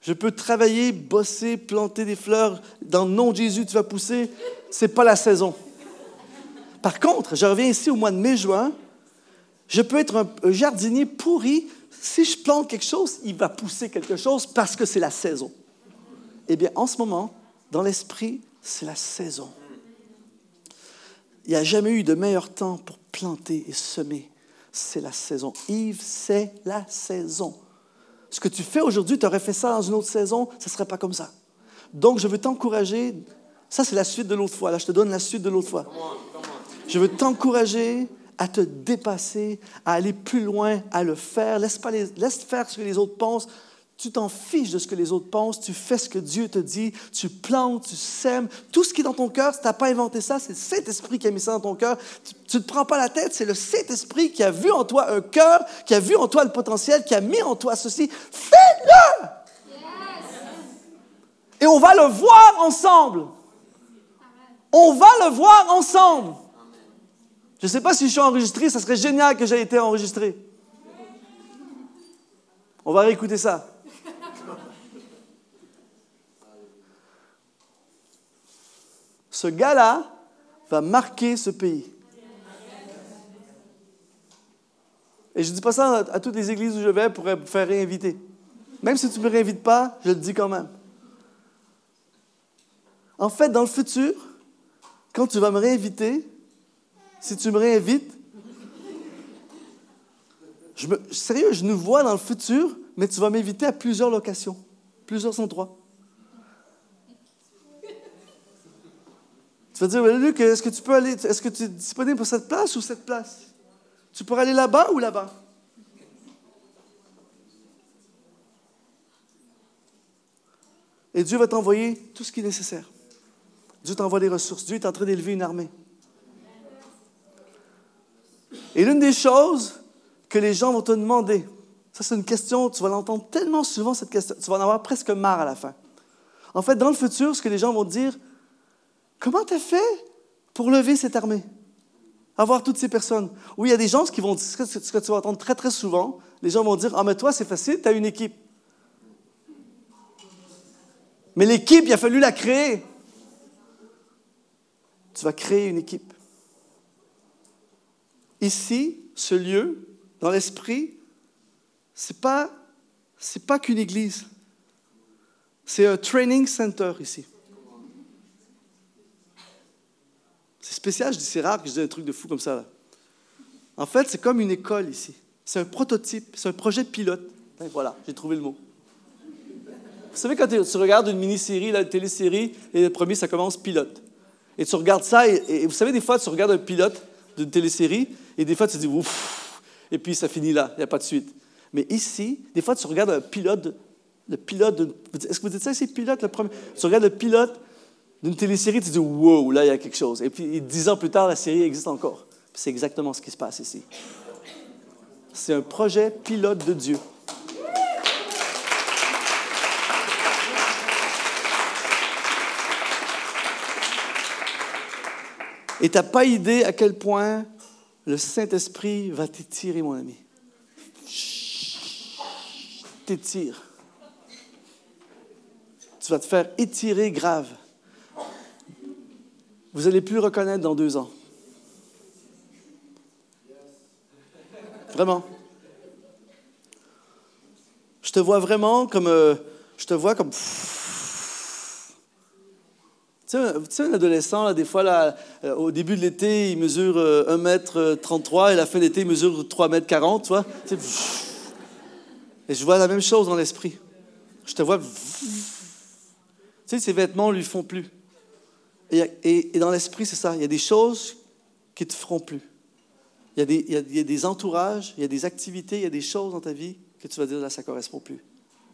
Je peux travailler, bosser, planter des fleurs. Dans le nom de Jésus, tu vas pousser. C'est pas la saison. Par contre, je reviens ici au mois de mai-juin, je peux être un, jardinier pourri. Si je plante quelque chose, il va pousser quelque chose parce que c'est la saison. Eh bien, en ce moment, dans l'esprit, c'est la saison. Il n'y a jamais eu de meilleur temps pour planter et semer. C'est la saison. Yves, c'est la saison. Ce que tu fais aujourd'hui, tu aurais fait ça dans une autre saison, ce ne serait pas comme ça. Donc, je veux t'encourager. Ça, c'est la suite de l'autre fois. Là, je te donne la suite de l'autre fois. Je veux t'encourager à te dépasser, à aller plus loin, à le faire. Laisse, pas les, laisse faire ce que les autres pensent. Tu t'en fiches de ce que les autres pensent, tu fais ce que Dieu te dit, tu plantes, tu sèmes. Tout ce qui est dans ton cœur, tu n'as pas inventé ça, c'est le Saint-Esprit qui a mis ça dans ton cœur. Tu ne te prends pas la tête, c'est le Saint-Esprit qui a vu en toi un cœur, qui a vu en toi le potentiel, qui a mis en toi ceci. Fais-le! Et on va le voir ensemble. On va le voir ensemble. Je ne sais pas si je suis enregistré, ça serait génial que j'ai été enregistré. On va réécouter ça. Ce gars-là va marquer ce pays. Et je ne dis pas ça à toutes les églises où je vais pour me faire réinviter. Même si tu ne me réinvites pas, je le dis quand même. En fait, dans le futur, quand tu vas me réinviter, si tu me réinvites, je sérieux, je nous vois dans le futur, mais tu vas m'inviter à plusieurs locations, plusieurs endroits. Tu vas dire, Luc, est-ce que tu peux aller, est-ce que tu es disponible pour cette place ou cette place? Tu pourrais aller là-bas ou là-bas? Et Dieu va t'envoyer tout ce qui est nécessaire. Dieu t'envoie des ressources. Dieu est en train d'élever une armée. Et l'une des choses que les gens vont te demander, ça c'est une question, tu vas l'entendre tellement souvent cette question, tu vas en avoir presque marre à la fin. En fait, dans le futur, ce que les gens vont te dire, comment tu as fait pour lever cette armée? Avoir toutes ces personnes. Oui, il y a des gens qui vont, ce que tu vas entendre très très souvent, les gens vont dire, ah mais toi c'est facile, tu as une équipe. Mais l'équipe, il a fallu la créer. Tu vas créer une équipe. Ici, ce lieu, dans l'esprit, c'est pas c'est pas qu'une église. C'est un training center ici. C'est spécial, je dis c'est rare que je dise un truc de fou comme ça. En fait, c'est comme une école ici. C'est un prototype, c'est un projet pilote. voilà, j'ai trouvé le mot. Vous savez, quand tu regardes une mini-série, une télésérie, et le premier, ça commence pilote. Et tu regardes ça, et, vous savez, des fois, tu regardes un pilote d'une télésérie, et des fois, tu te dis, ouf, et puis ça finit là, il n'y a pas de suite. Mais ici, des fois, tu regardes un pilote, le pilote Est-ce que vous dites ça pilote, le premier? Tu regardes le pilote d'une télésérie, tu te dis, wow, là, il y a quelque chose. Et puis, dix ans plus tard, la série existe encore. C'est exactement ce qui se passe ici. C'est un projet pilote de Dieu. Et tu n'as pas idée à quel point le Saint-Esprit va t'étirer, mon ami. T'étire. Tu vas te faire étirer grave. Vous n'allez plus reconnaître dans deux ans. Vraiment. Je te vois vraiment comme. Euh, je te vois comme. Sais, un adolescent, des fois, là, euh, au début de l'été, il mesure 1m33 euh, et à la fin de l'été, il mesure 3m40, tu vois. Et je vois la même chose dans l'esprit. Je te vois. Tu sais, ses vêtements ne lui font plus. Et, dans l'esprit, c'est ça. Il y a des choses qui ne te feront plus. Il y, a des, il y, a, des, entourages, il y a des activités, il y a des choses dans ta vie que tu vas dire là, ça ne correspond plus.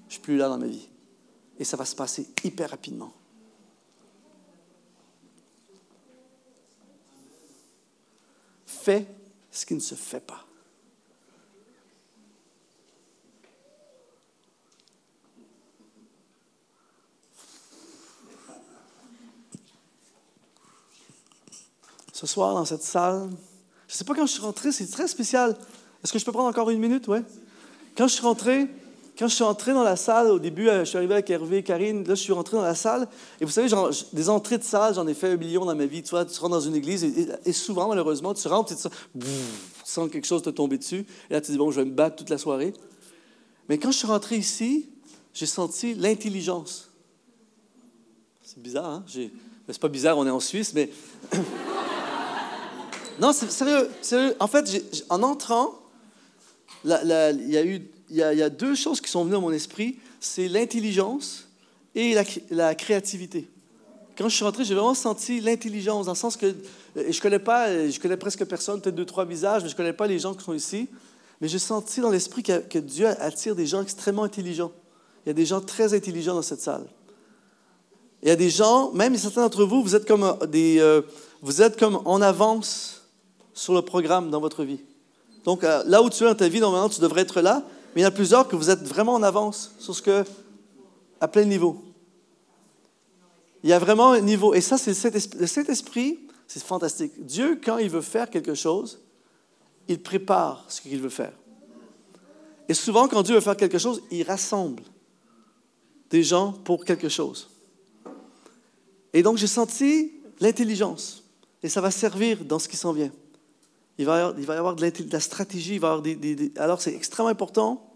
Je ne suis plus là dans ma vie. Et ça va se passer hyper rapidement. Fais ce qui ne se fait pas. Ce soir, dans cette salle, je ne sais pas quand je suis rentré, c'est très spécial. Est-ce que je peux prendre encore une minute? Ouais. Quand je suis rentré, quand je suis entré dans la salle, au début, euh, je suis arrivé avec Hervé et Karine, là, je suis rentré dans la salle, et vous savez, des entrées de salle, j'en ai fait un million dans ma vie. Tu vois, tu rentres dans une église, et, souvent, malheureusement, tu rentres, et tu, sens quelque chose te tomber dessus, et là, tu dis, bon, je vais me battre toute la soirée. Mais quand je suis rentré ici, j'ai senti l'intelligence. C'est bizarre, hein? C'est pas bizarre, on est en Suisse, mais... non, c'est sérieux, sérieux. En fait, en entrant, il y a eu il y, a, deux choses qui sont venues à mon esprit, c'est l'intelligence et la, créativité. quand je suis rentré, j'ai vraiment senti l'intelligence, dans le sens que euh, je pas, euh, connais presque personne, peut-être deux, trois visages, mais je connais pas les gens qui sont ici. Mais j'ai senti dans l'esprit que, Dieu attire des gens extrêmement intelligents. Il y a des gens très intelligents dans cette salle. Il y a des gens, même certains d'entre vous, vous êtes comme euh, des, vous êtes comme en avance sur le programme dans votre vie. Donc là où tu es dans ta vie, normalement, tu devrais être là, mais il y en a plusieurs que vous êtes vraiment en avance sur ce que, à plein niveau. Il y a vraiment un niveau, et ça, c'est le Saint-Esprit. C'est fantastique. Dieu, quand il veut faire quelque chose, il prépare ce qu'il veut faire. Et souvent, quand Dieu veut faire quelque chose, il rassemble des gens pour quelque chose. Et donc, j'ai senti l'intelligence. Et ça va servir dans ce qui s'en vient. Il va y avoir, de, la stratégie. Il va y avoir des, Alors, c'est extrêmement important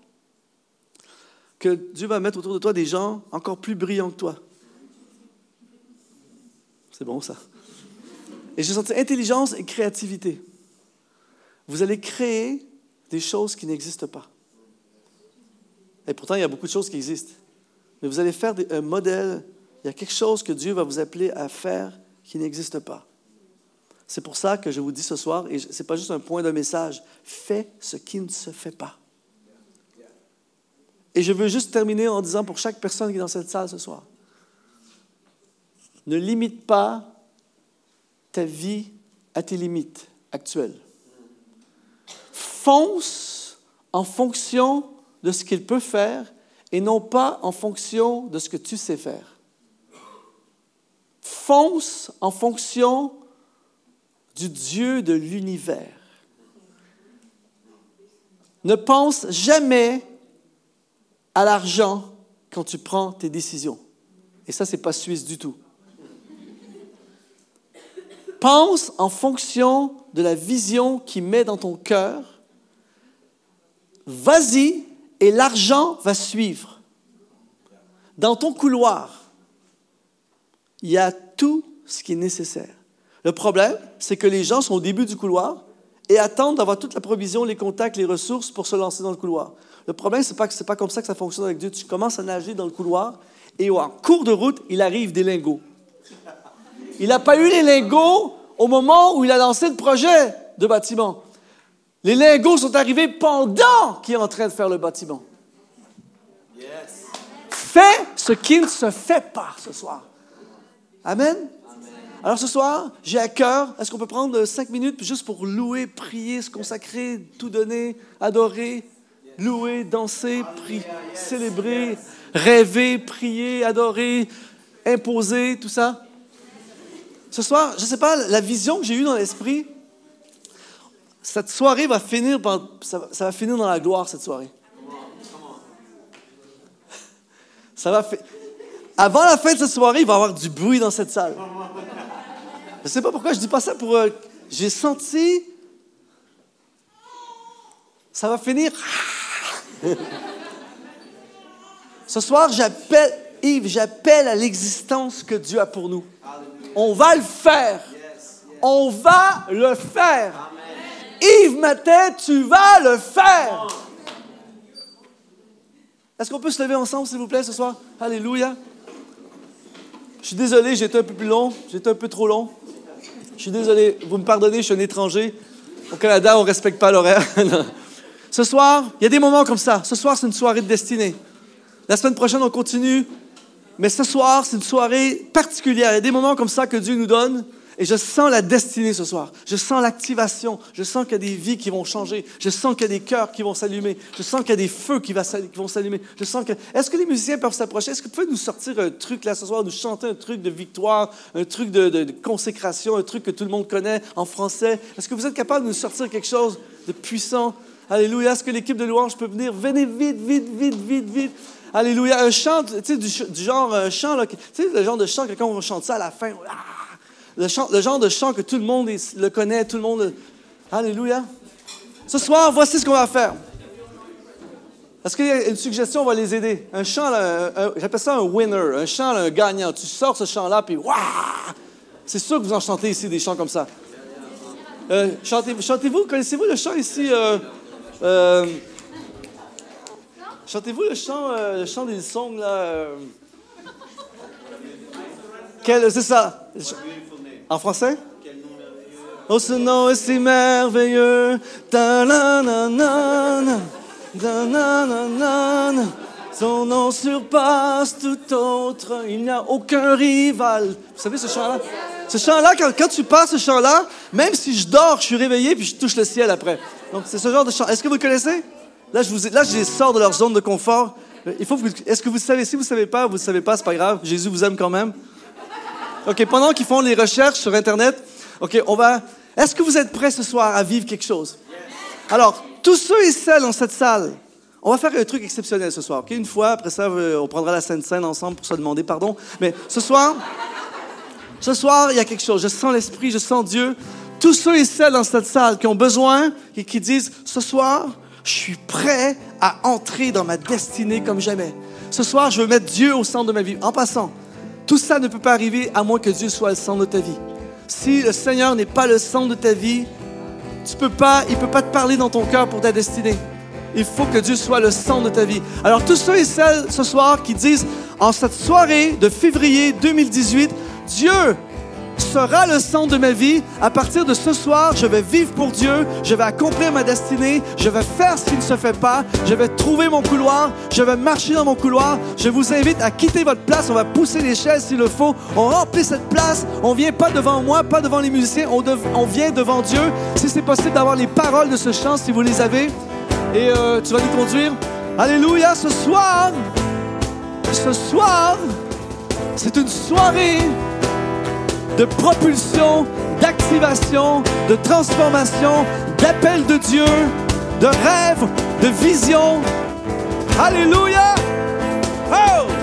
que Dieu va mettre autour de toi des gens encore plus brillants que toi. C'est bon, ça. Et j'ai senti intelligence et créativité. Vous allez créer des choses qui n'existent pas. Et pourtant, il y a beaucoup de choses qui existent. Mais vous allez faire un modèle. Il y a quelque chose que Dieu va vous appeler à faire qui n'existe pas. C'est pour ça que je vous dis ce soir, et ce n'est pas juste un point de message, fais ce qui ne se fait pas. Et je veux juste terminer en disant pour chaque personne qui est dans cette salle ce soir, ne limite pas ta vie à tes limites actuelles. Fonce en fonction de ce qu'il peut faire et non pas en fonction de ce que tu sais faire. Fonce en fonction du Dieu de l'univers. Ne pense jamais à l'argent quand tu prends tes décisions. Et ça, c'est pas suisse du tout. Pense en fonction de la vision qu'il met dans ton cœur. Vas-y et l'argent va suivre. Dans ton couloir, il y a tout ce qui est nécessaire. Le problème, c'est que les gens sont au début du couloir et attendent d'avoir toute la provision, les contacts, les ressources pour se lancer dans le couloir. Le problème, c'est pas que c'est pas comme ça que ça fonctionne avec Dieu. Tu commences à nager dans le couloir et en cours de route, il arrive des lingots. Il n'a pas eu les lingots au moment où il a lancé le projet de bâtiment. Les lingots sont arrivés pendant qu'il est en train de faire le bâtiment. Fais ce qui ne se fait pas ce soir. Amen. Alors ce soir, j'ai à cœur, est-ce qu'on peut prendre cinq minutes juste pour louer, prier, se consacrer, tout donner, adorer, louer, danser, prier, célébrer, rêver, prier, adorer, imposer, tout ça? Ce soir, je ne sais pas, la vision que j'ai eue dans l'esprit, cette soirée va finir par, ça, va- finir dans la gloire, cette soirée. Ça va Avant la fin de cette soirée, il va y avoir du bruit dans cette salle. Je ne sais pas pourquoi je dis pas ça pour. euh, J'ai senti. Ça va finir. Ce soir, j'appelle, Yves, j'appelle à l'existence que Dieu a pour nous. On va le faire. On va le faire. Yves Matin, tu vas le faire. Est-ce qu'on peut se lever ensemble, s'il vous plaît, ce soir? Alléluia. Je suis désolé, j'ai été un peu plus long. J'ai été un peu trop long. Je suis désolé. Vous me pardonnez, je suis un étranger. Au Canada, on ne respecte pas l'horaire. Ce soir, il y a des moments comme ça. Ce soir, c'est une soirée de destinée. La semaine prochaine, on continue. Mais ce soir, c'est une soirée particulière. Il y a des moments comme ça que Dieu nous donne. Et je sens la destinée ce soir. Je sens l'activation. Je sens qu'il y a des vies qui vont changer. Je sens qu'il y a des cœurs qui vont s'allumer. Je sens qu'il y a des feux qui, vont s'allumer. Je sens que. Est-ce que les musiciens peuvent s'approcher? Est-ce que vous pouvez nous sortir un truc là ce soir, nous chanter un truc de victoire, un truc de, consécration, un truc que tout le monde connaît en français? Est-ce que vous êtes capable de nous sortir quelque chose de puissant? Alléluia. Est-ce que l'équipe de louange peut venir? Venez vite, vite, vite, vite, vite. Alléluia. Un chant, tu sais, du, genre un chant, là, qui- tu sais, le genre de chant que quand on chante ça à la fin, ah! Le, chant- le genre de chant que tout le monde le connaît, tout le monde. Alléluia. Ce soir, voici ce qu'on va faire. Est-ce qu'il y a une suggestion? On va les aider. Un chant, j'appelle ça un winner, un chant, un gagnant. Tu sors ce chant-là, puis waouh! C'est sûr que vous en chantez ici des chants comme ça. Euh, chantez, chantez-vous, connaissez-vous le chant ici? euh, euh, chantez-vous le chant, euh, le chant des sons, là? Quel, c'est ça. En français? Oh, ce nom est si merveilleux. Ta-la-la-la-la. Ta-la-la-la-la. Son nom surpasse tout autre. Il n'y a aucun rival. Vous savez ce chant-là? Ce chant-là, quand, tu passes ce chant-là, même si je dors, je suis réveillé puis je touche le ciel après. Donc, c'est ce genre de chant. Est-ce que vous connaissez? Là, je, vous, là, je les sors de leur zone de confort. Il faut Est-ce que vous savez? Si vous ne savez pas, vous ne savez pas, c'est pas grave. Jésus vous aime quand même. OK, pendant qu'ils font les recherches sur Internet, OK, on va. Est-ce que vous êtes prêts ce soir à vivre quelque chose? Alors, tous ceux et celles dans cette salle, on va faire un truc exceptionnel ce soir. OK, une fois, après ça, euh, on prendra la Sainte Seine ensemble pour se demander pardon. Mais ce soir, ce soir, il y a quelque chose. Je sens l'Esprit, je sens Dieu. Tous ceux et celles dans cette salle qui ont besoin et qui disent Ce soir, je suis prêt à entrer dans ma destinée comme jamais. Ce soir, je veux mettre Dieu au centre de ma vie. En passant, tout ça ne peut pas arriver à moins que Dieu soit le centre de ta vie. Si le Seigneur n'est pas le centre de ta vie, tu peux pas, il peut pas te parler dans ton cœur pour ta destinée. Il faut que Dieu soit le centre de ta vie. Alors tous ceux et celles ce soir qui disent en cette soirée de février 2018, Dieu sera le centre de ma vie. À partir de ce soir, je vais vivre pour Dieu, je vais accomplir ma destinée, je vais faire ce qui ne se fait pas, je vais trouver mon couloir, je vais marcher dans mon couloir. Je vous invite à quitter votre place, on va pousser les chaises s'il le faut, on remplit cette place, on vient pas devant moi, pas devant les musiciens, on, vient devant Dieu. Si c'est possible d'avoir les paroles de ce chant, si vous les avez, et euh, tu vas nous conduire. Alléluia, ce soir, ce soir, c'est une soirée de propulsion, d'activation, de transformation, d'appel de Dieu, de rêve, de vision. Alléluia! Oh!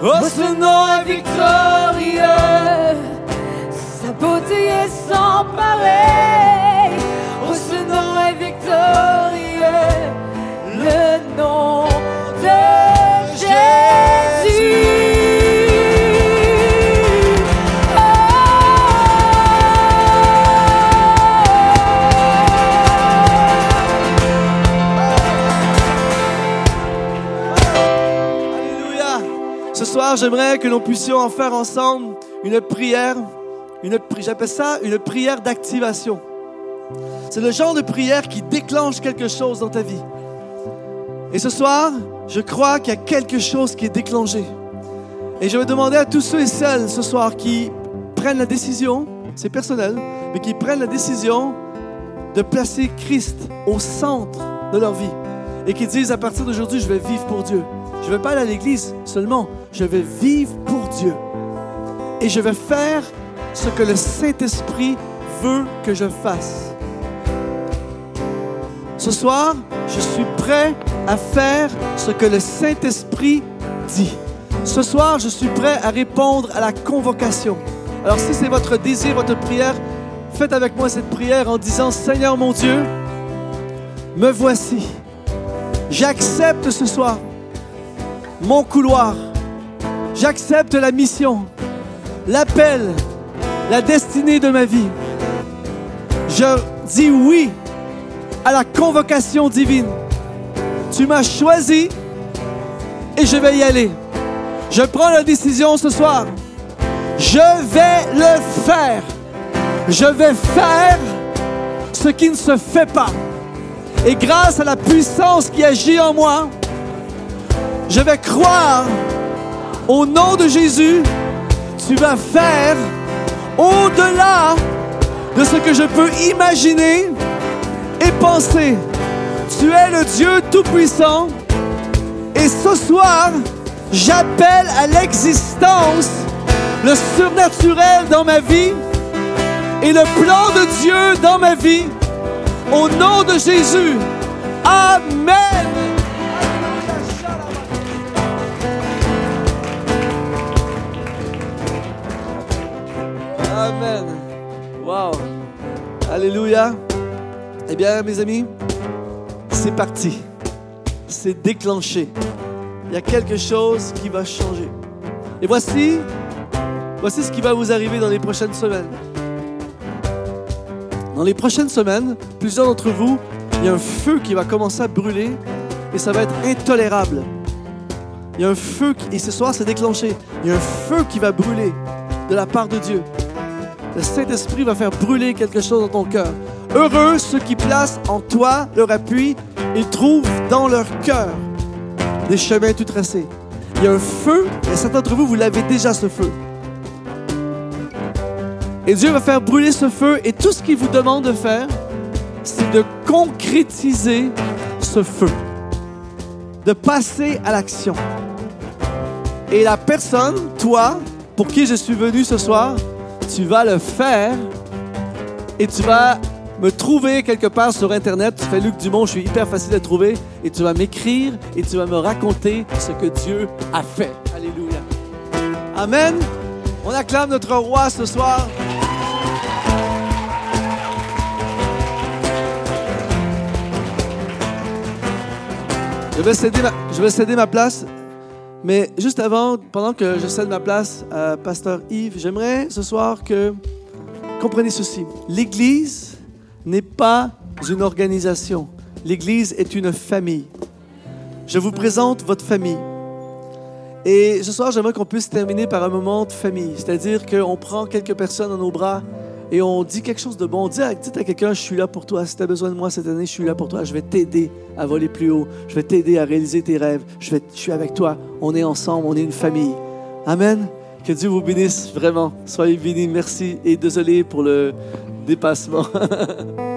Oh, ce nom est victorieux. Sa beauté est sans pareil. Oh, ce nom est victorieux. J'aimerais que nous puissions en faire ensemble une prière. Une, j'appelle ça une prière d'activation. C'est le genre de prière qui déclenche quelque chose dans ta vie. Et ce soir, je crois qu'il y a quelque chose qui est déclenché. Et je vais demander à tous ceux et celles ce soir qui prennent la décision, c'est personnel, mais qui prennent la décision de placer Christ au centre de leur vie et qui disent à partir d'aujourd'hui, je vais vivre pour Dieu. Je ne vais pas aller à l'église seulement, je vais vivre pour Dieu. Et je vais faire ce que le Saint-Esprit veut que je fasse. Ce soir, je suis prêt à faire ce que le Saint-Esprit dit. Ce soir, je suis prêt à répondre à la convocation. Alors si c'est votre désir, votre prière, faites avec moi cette prière en disant, Seigneur mon Dieu, me voici. J'accepte ce soir mon couloir. J'accepte la mission, l'appel, la destinée de ma vie. Je dis oui à la convocation divine. Tu m'as choisi et je vais y aller. Je prends la décision ce soir. Je vais le faire. Je vais faire ce qui ne se fait pas. Et grâce à la puissance qui agit en moi, je vais croire au nom de Jésus, tu vas faire au-delà de ce que je peux imaginer et penser. Tu es le Dieu Tout-Puissant. Et ce soir, j'appelle à l'existence le surnaturel dans ma vie et le plan de Dieu dans ma vie. Au nom de Jésus. Amen. Amen. Wow. Alléluia. Eh bien, mes amis, c'est parti. C'est déclenché. Il y a quelque chose qui va changer. Et voici, voici ce qui va vous arriver dans les prochaines semaines. Dans les prochaines semaines, plusieurs d'entre vous, il y a un feu qui va commencer à brûler et ça va être intolérable. Il y a un feu, qui- et ce soir c'est déclenché. Il y a un feu qui va brûler de la part de Dieu. Le Saint-Esprit va faire brûler quelque chose dans ton cœur. Heureux ceux qui placent en toi leur appui et trouvent dans leur cœur des chemins tout tracés. Il y a un feu, et certains d'entre vous, vous l'avez déjà ce feu. Et Dieu va faire brûler ce feu, et tout ce qu'il vous demande de faire, c'est de concrétiser ce feu, de passer à l'action. Et la personne, toi, pour qui je suis venu ce soir, tu vas le faire et tu vas me trouver quelque part sur Internet. Tu fais Luc Dumont, je suis hyper facile à trouver. Et tu vas m'écrire et tu vas me raconter ce que Dieu a fait. Alléluia. Amen. On acclame notre roi ce soir. Je vais céder ma, céder ma place. Mais juste avant, pendant que je cède ma place à Pasteur Yves, j'aimerais ce soir que comprenez ceci. L'Église n'est pas une organisation. L'Église est une famille. Je vous présente votre famille. Et ce soir, j'aimerais qu'on puisse terminer par un moment de famille. C'est-à-dire qu'on prend quelques personnes dans nos bras et on dit quelque chose de bon. Dis à, dites à quelqu'un, je suis là pour toi. Si tu as besoin de moi cette année, je suis là pour toi. Je vais t'aider à voler plus haut. Je vais t'aider à réaliser tes rêves. Je, vais, je suis avec toi. On est ensemble. On est une famille. Amen. Que Dieu vous bénisse vraiment. Soyez bénis. Merci. Et désolé pour le dépassement.